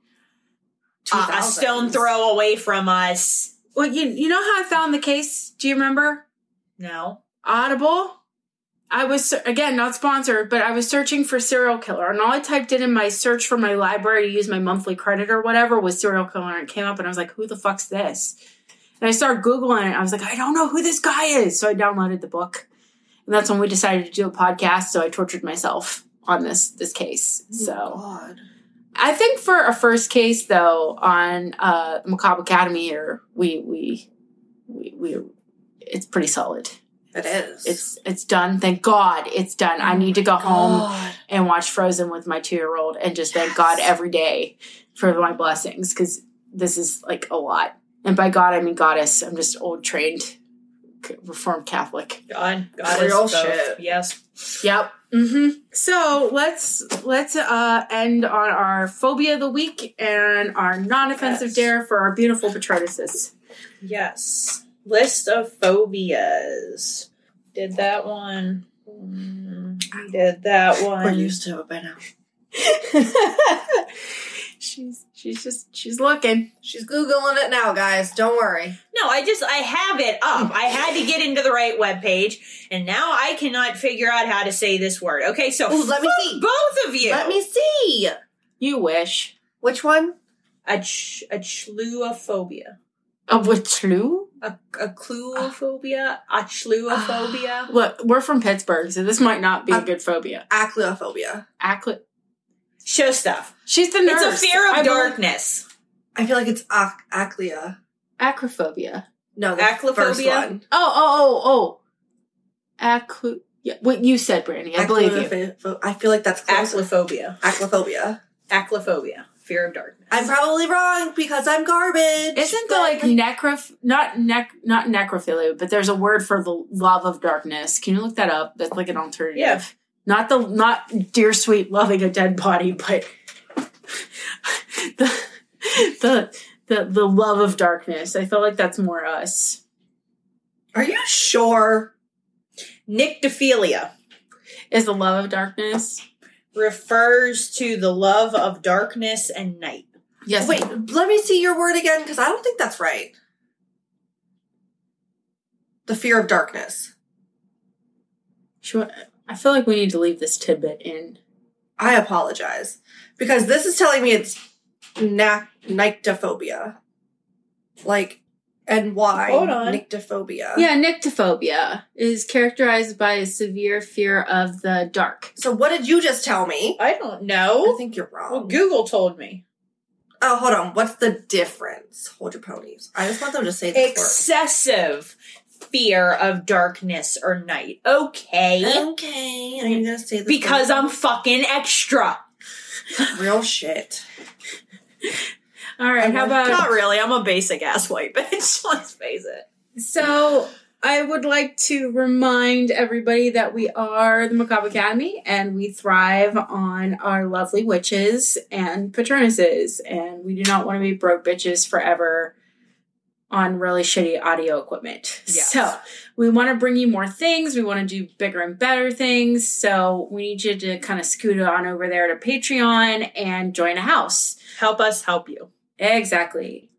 uh, a stone throw away from us.
Well, you you know how I found the case? Do you remember?
No,
Audible. I was again not sponsored, but I was searching for serial killer, and all I typed in in my search for my library to use my monthly credit or whatever was serial killer, and it came up, and I was like, "Who the fuck's this?" And I started googling it. I was like, "I don't know who this guy is," so I downloaded the book, and that's when we decided to do a podcast. So I tortured myself on this this case. So
God.
I think for a first case though on uh, Macabre Academy here, we we we we it's pretty solid.
It is.
It's it's done. Thank God it's done. I need to go home and watch Frozen with my two year old and just thank God every day for my blessings because this is like a lot. And by God I mean goddess. I'm just old trained reformed Catholic.
God, God
Real
both.
shit.
Yes.
Yep. Mm-hmm. So let's let's uh end on our phobia of the week and our non offensive
Yes.
dare for our beautiful Patronuses.
Yes. List of phobias. Did that one. Mm, we did that one.
We're used to it by now.
she's she's just she's looking.
She's googling it now, guys. Don't worry.
No, I just I have it up. I had to get into the right web page, and now I cannot figure out how to say this word. Okay, so
Ooh, let me see.
both of you.
Let me see.
You wish.
Which one?
a ch- a chluophobia,
A witchlu?
A a ah. cluophobia, a ah. chluophobia.
Look, we're from Pittsburgh, so this might not be a good phobia.
Acleophobia.
Acli-
Show stuff.
She's the nurse.
It's a fear of
I believe-
darkness.
I feel like it's ac- aclea.
Acrophobia.
No, the
Aclophobia?
first one.
Oh, oh, oh, oh. Aclu- yeah, what you said, Brandi. I believe you.
I feel like that's close.
Aclophobia.
Aclophobia.
Aclophobia. Fear of darkness.
I'm probably wrong because I'm garbage.
Isn't the
but,
like necroph not nec not necrophilia, but there's a word for the love of darkness. Can you look that up? That's like an alternative.
Yeah.
Not the not dear sweet loving a dead body, but the the the the love of darkness. I feel like that's more us.
Are you sure?
Nyctophilia
Is the love of darkness?
Refers to the love of darkness and night.
Yes.
Wait, let me see your word again because I don't think that's right. The fear of darkness.
Sure. I feel like we need to leave this tidbit in.
I apologize because this is telling me it's na- nyctophobia. Like, and why
Hold on.
nyctophobia?
Yeah, nyctophobia is characterized by a severe fear of the dark.
So what did you just tell me?
I don't know.
I think you're wrong.
Well, Google told me.
oh, hold on. What's the difference? Hold your ponies. I just want them to say word.
Excessive fear of darkness or night. Okay.
Okay, are you gonna say this?
Because
word?
I'm fucking extra.
real shit.
All right, how about
Not really. I'm a basic ass white bitch. Let's face it.
So I would like to remind everybody that we are the Macabre Academy and we thrive on our lovely witches and patronuses. And we do not want to be broke bitches forever on really shitty audio equipment.
Yes.
So we want to bring you more things. We want to do bigger and better things. So we need you to kind of scoot on over there to Patreon and join a house.
Help us help you.
Exactly.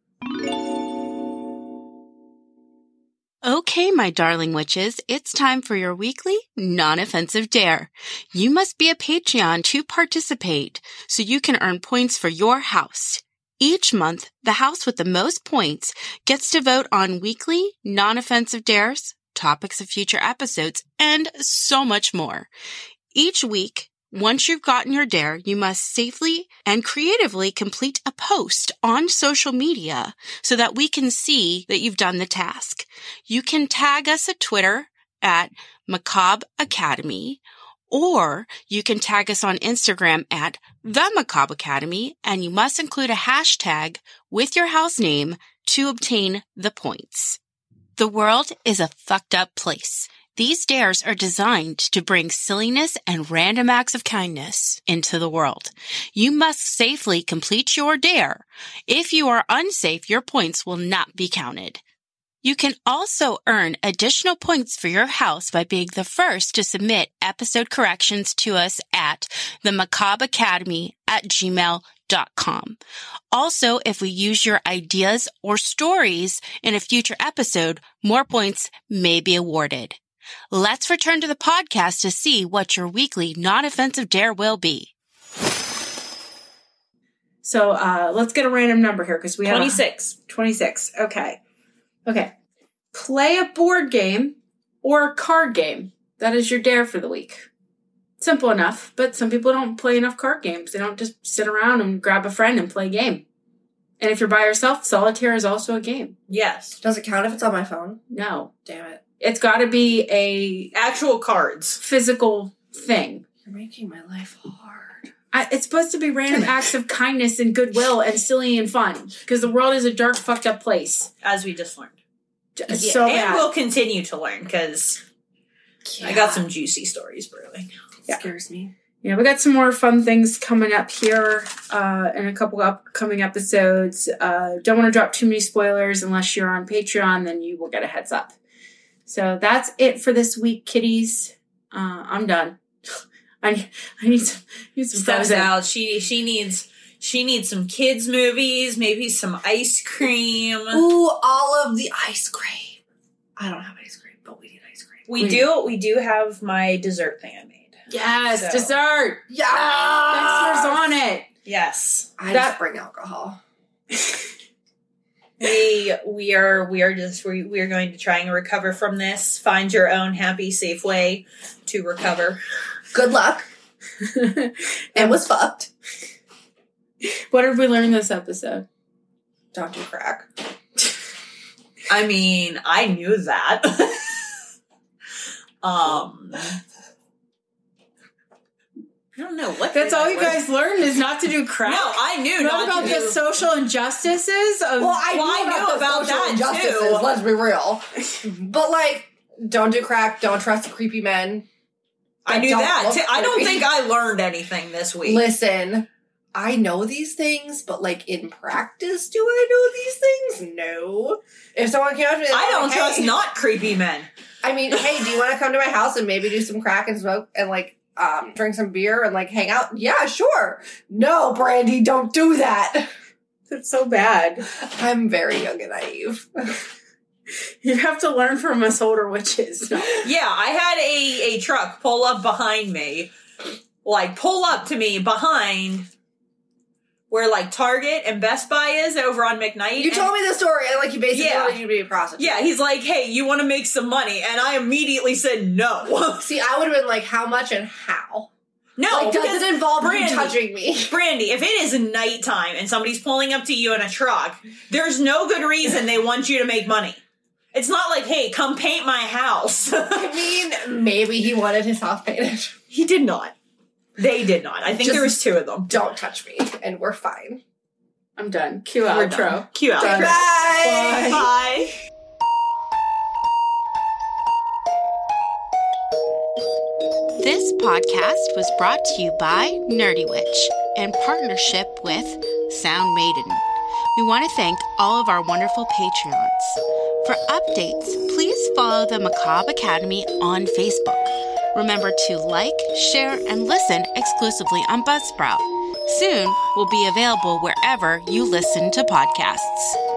Okay, my darling witches, it's time for your weekly non-offensive dare. You must be a Patreon to participate so you can earn points for your house. Each month, the house with the most points gets to vote on weekly non-offensive dares, topics of future episodes, and so much more. Each week, once you've gotten your dare, you must safely and creatively complete a post on social media so that we can see that you've done the task. You can tag us at Twitter at Macabre Academy Or you can tag us on Instagram at the Macabre Academy and you must include a hashtag with your house name to obtain the points. The world is a fucked up place. These dares are designed to bring silliness and random acts of kindness into the world. You must safely complete your dare. If you are unsafe, your points will not be counted. You can also earn additional points for your house by being the first to submit episode corrections to us at the Macabre Academy at gmail.com. Also, if we use your ideas or stories in a future episode, more points may be awarded. Let's return to the podcast to see what your weekly non-offensive dare will be.
So uh, let's get a random number here because we have a-
26.
26. Okay. Okay. Play a board game or a card game. That is your dare for the week. Simple enough, but some people don't play enough card games. They don't just sit around and grab a friend and play a game. And if you're by yourself, solitaire is also a game.
Yes.
Does it count if it's on my phone?
No.
Damn it.
It's got to be a
Actual cards.
physical thing.
You're making my life hard.
I, it's supposed to be random acts of kindness and goodwill and silly and fun because the world is a dark, fucked up place.
As we just learned.
It's
Yeah,
so
and
bad.
we'll continue to learn because I got some juicy stories brewing.
Yeah.
Scares me.
Yeah, we got some more fun things coming up here uh, in a couple upcoming episodes. Uh, don't want to drop too many spoilers unless you're on Patreon, then you will get a heads up. So that's it for this week, kitties. Uh, I'm done. I I need some, need some
Steps out. She she needs she needs some kids movies, maybe some ice cream.
Ooh, all of the ice cream. I don't have ice cream, but we need ice cream.
We
Wait.
do we do have my dessert thing I made.
Yes,
So-
dessert.
Yeah.
Dexter's on it.
Yes.
I
That-
just bring alcohol.
we we are we are just we, we are going to try and recover from this. Find your own happy, safe way to recover.
Good luck.
and
was fucked.
what did we learn this episode?
Do crack.
I mean, I knew that. um I don't know what
That's all you guys learned is not to do crack.
No, I knew
not about
to
the social injustices of
Well, I
Well,
knew
I
about,
knew
the
about that,
injustices,
too.
Let's be real. but like, don't do crack. Don't trust creepy men.
I knew
don't
that. too. I don't think I learned anything this week.
Listen, I know these things, but like in practice, do I know these things? No. If someone came up to me,
I don't
hey-
trust not creepy men.
I mean, hey, do you want to come to my house and maybe do some crack and smoke and like um drink some beer and like hang out? Yeah, sure. No, Brandi, don't do that.
It's so bad.
I'm very young and naive.
You have to learn from us older witches.
Yeah, I had a, a truck pull up behind me. Like, pull up to me behind where, like, Target and Best Buy is over on McKnight.
You
and-
told me the story and like you basically
Yeah.
wanted you to be a prostitute.
Yeah, he's like, hey, you want to make some money? And I immediately said no.
See, I would have been like, how much and how?
no,
like, does it involve
Brandi-
you touching me?
Brandi, if it is nighttime and somebody's pulling up to you in a truck, there's no good reason they want you to make money. It's not like, hey, come paint my house.
I mean, maybe he wanted his house painted.
he did not. They did not. I think
Just-
there was two of them.
Don't touch me, and we're fine.
I'm done. Cue
We're
outro.
done. Cue out.
Done.
Bye.
Bye.
This podcast was brought to you by Nerdy Witch in partnership with Sound Maiden. We want to thank all of our wonderful Patreons. For updates, please follow the Macabre Academy on Facebook. Remember to like, share, and listen exclusively on Buzzsprout. Soon, we'll be available wherever you listen to podcasts.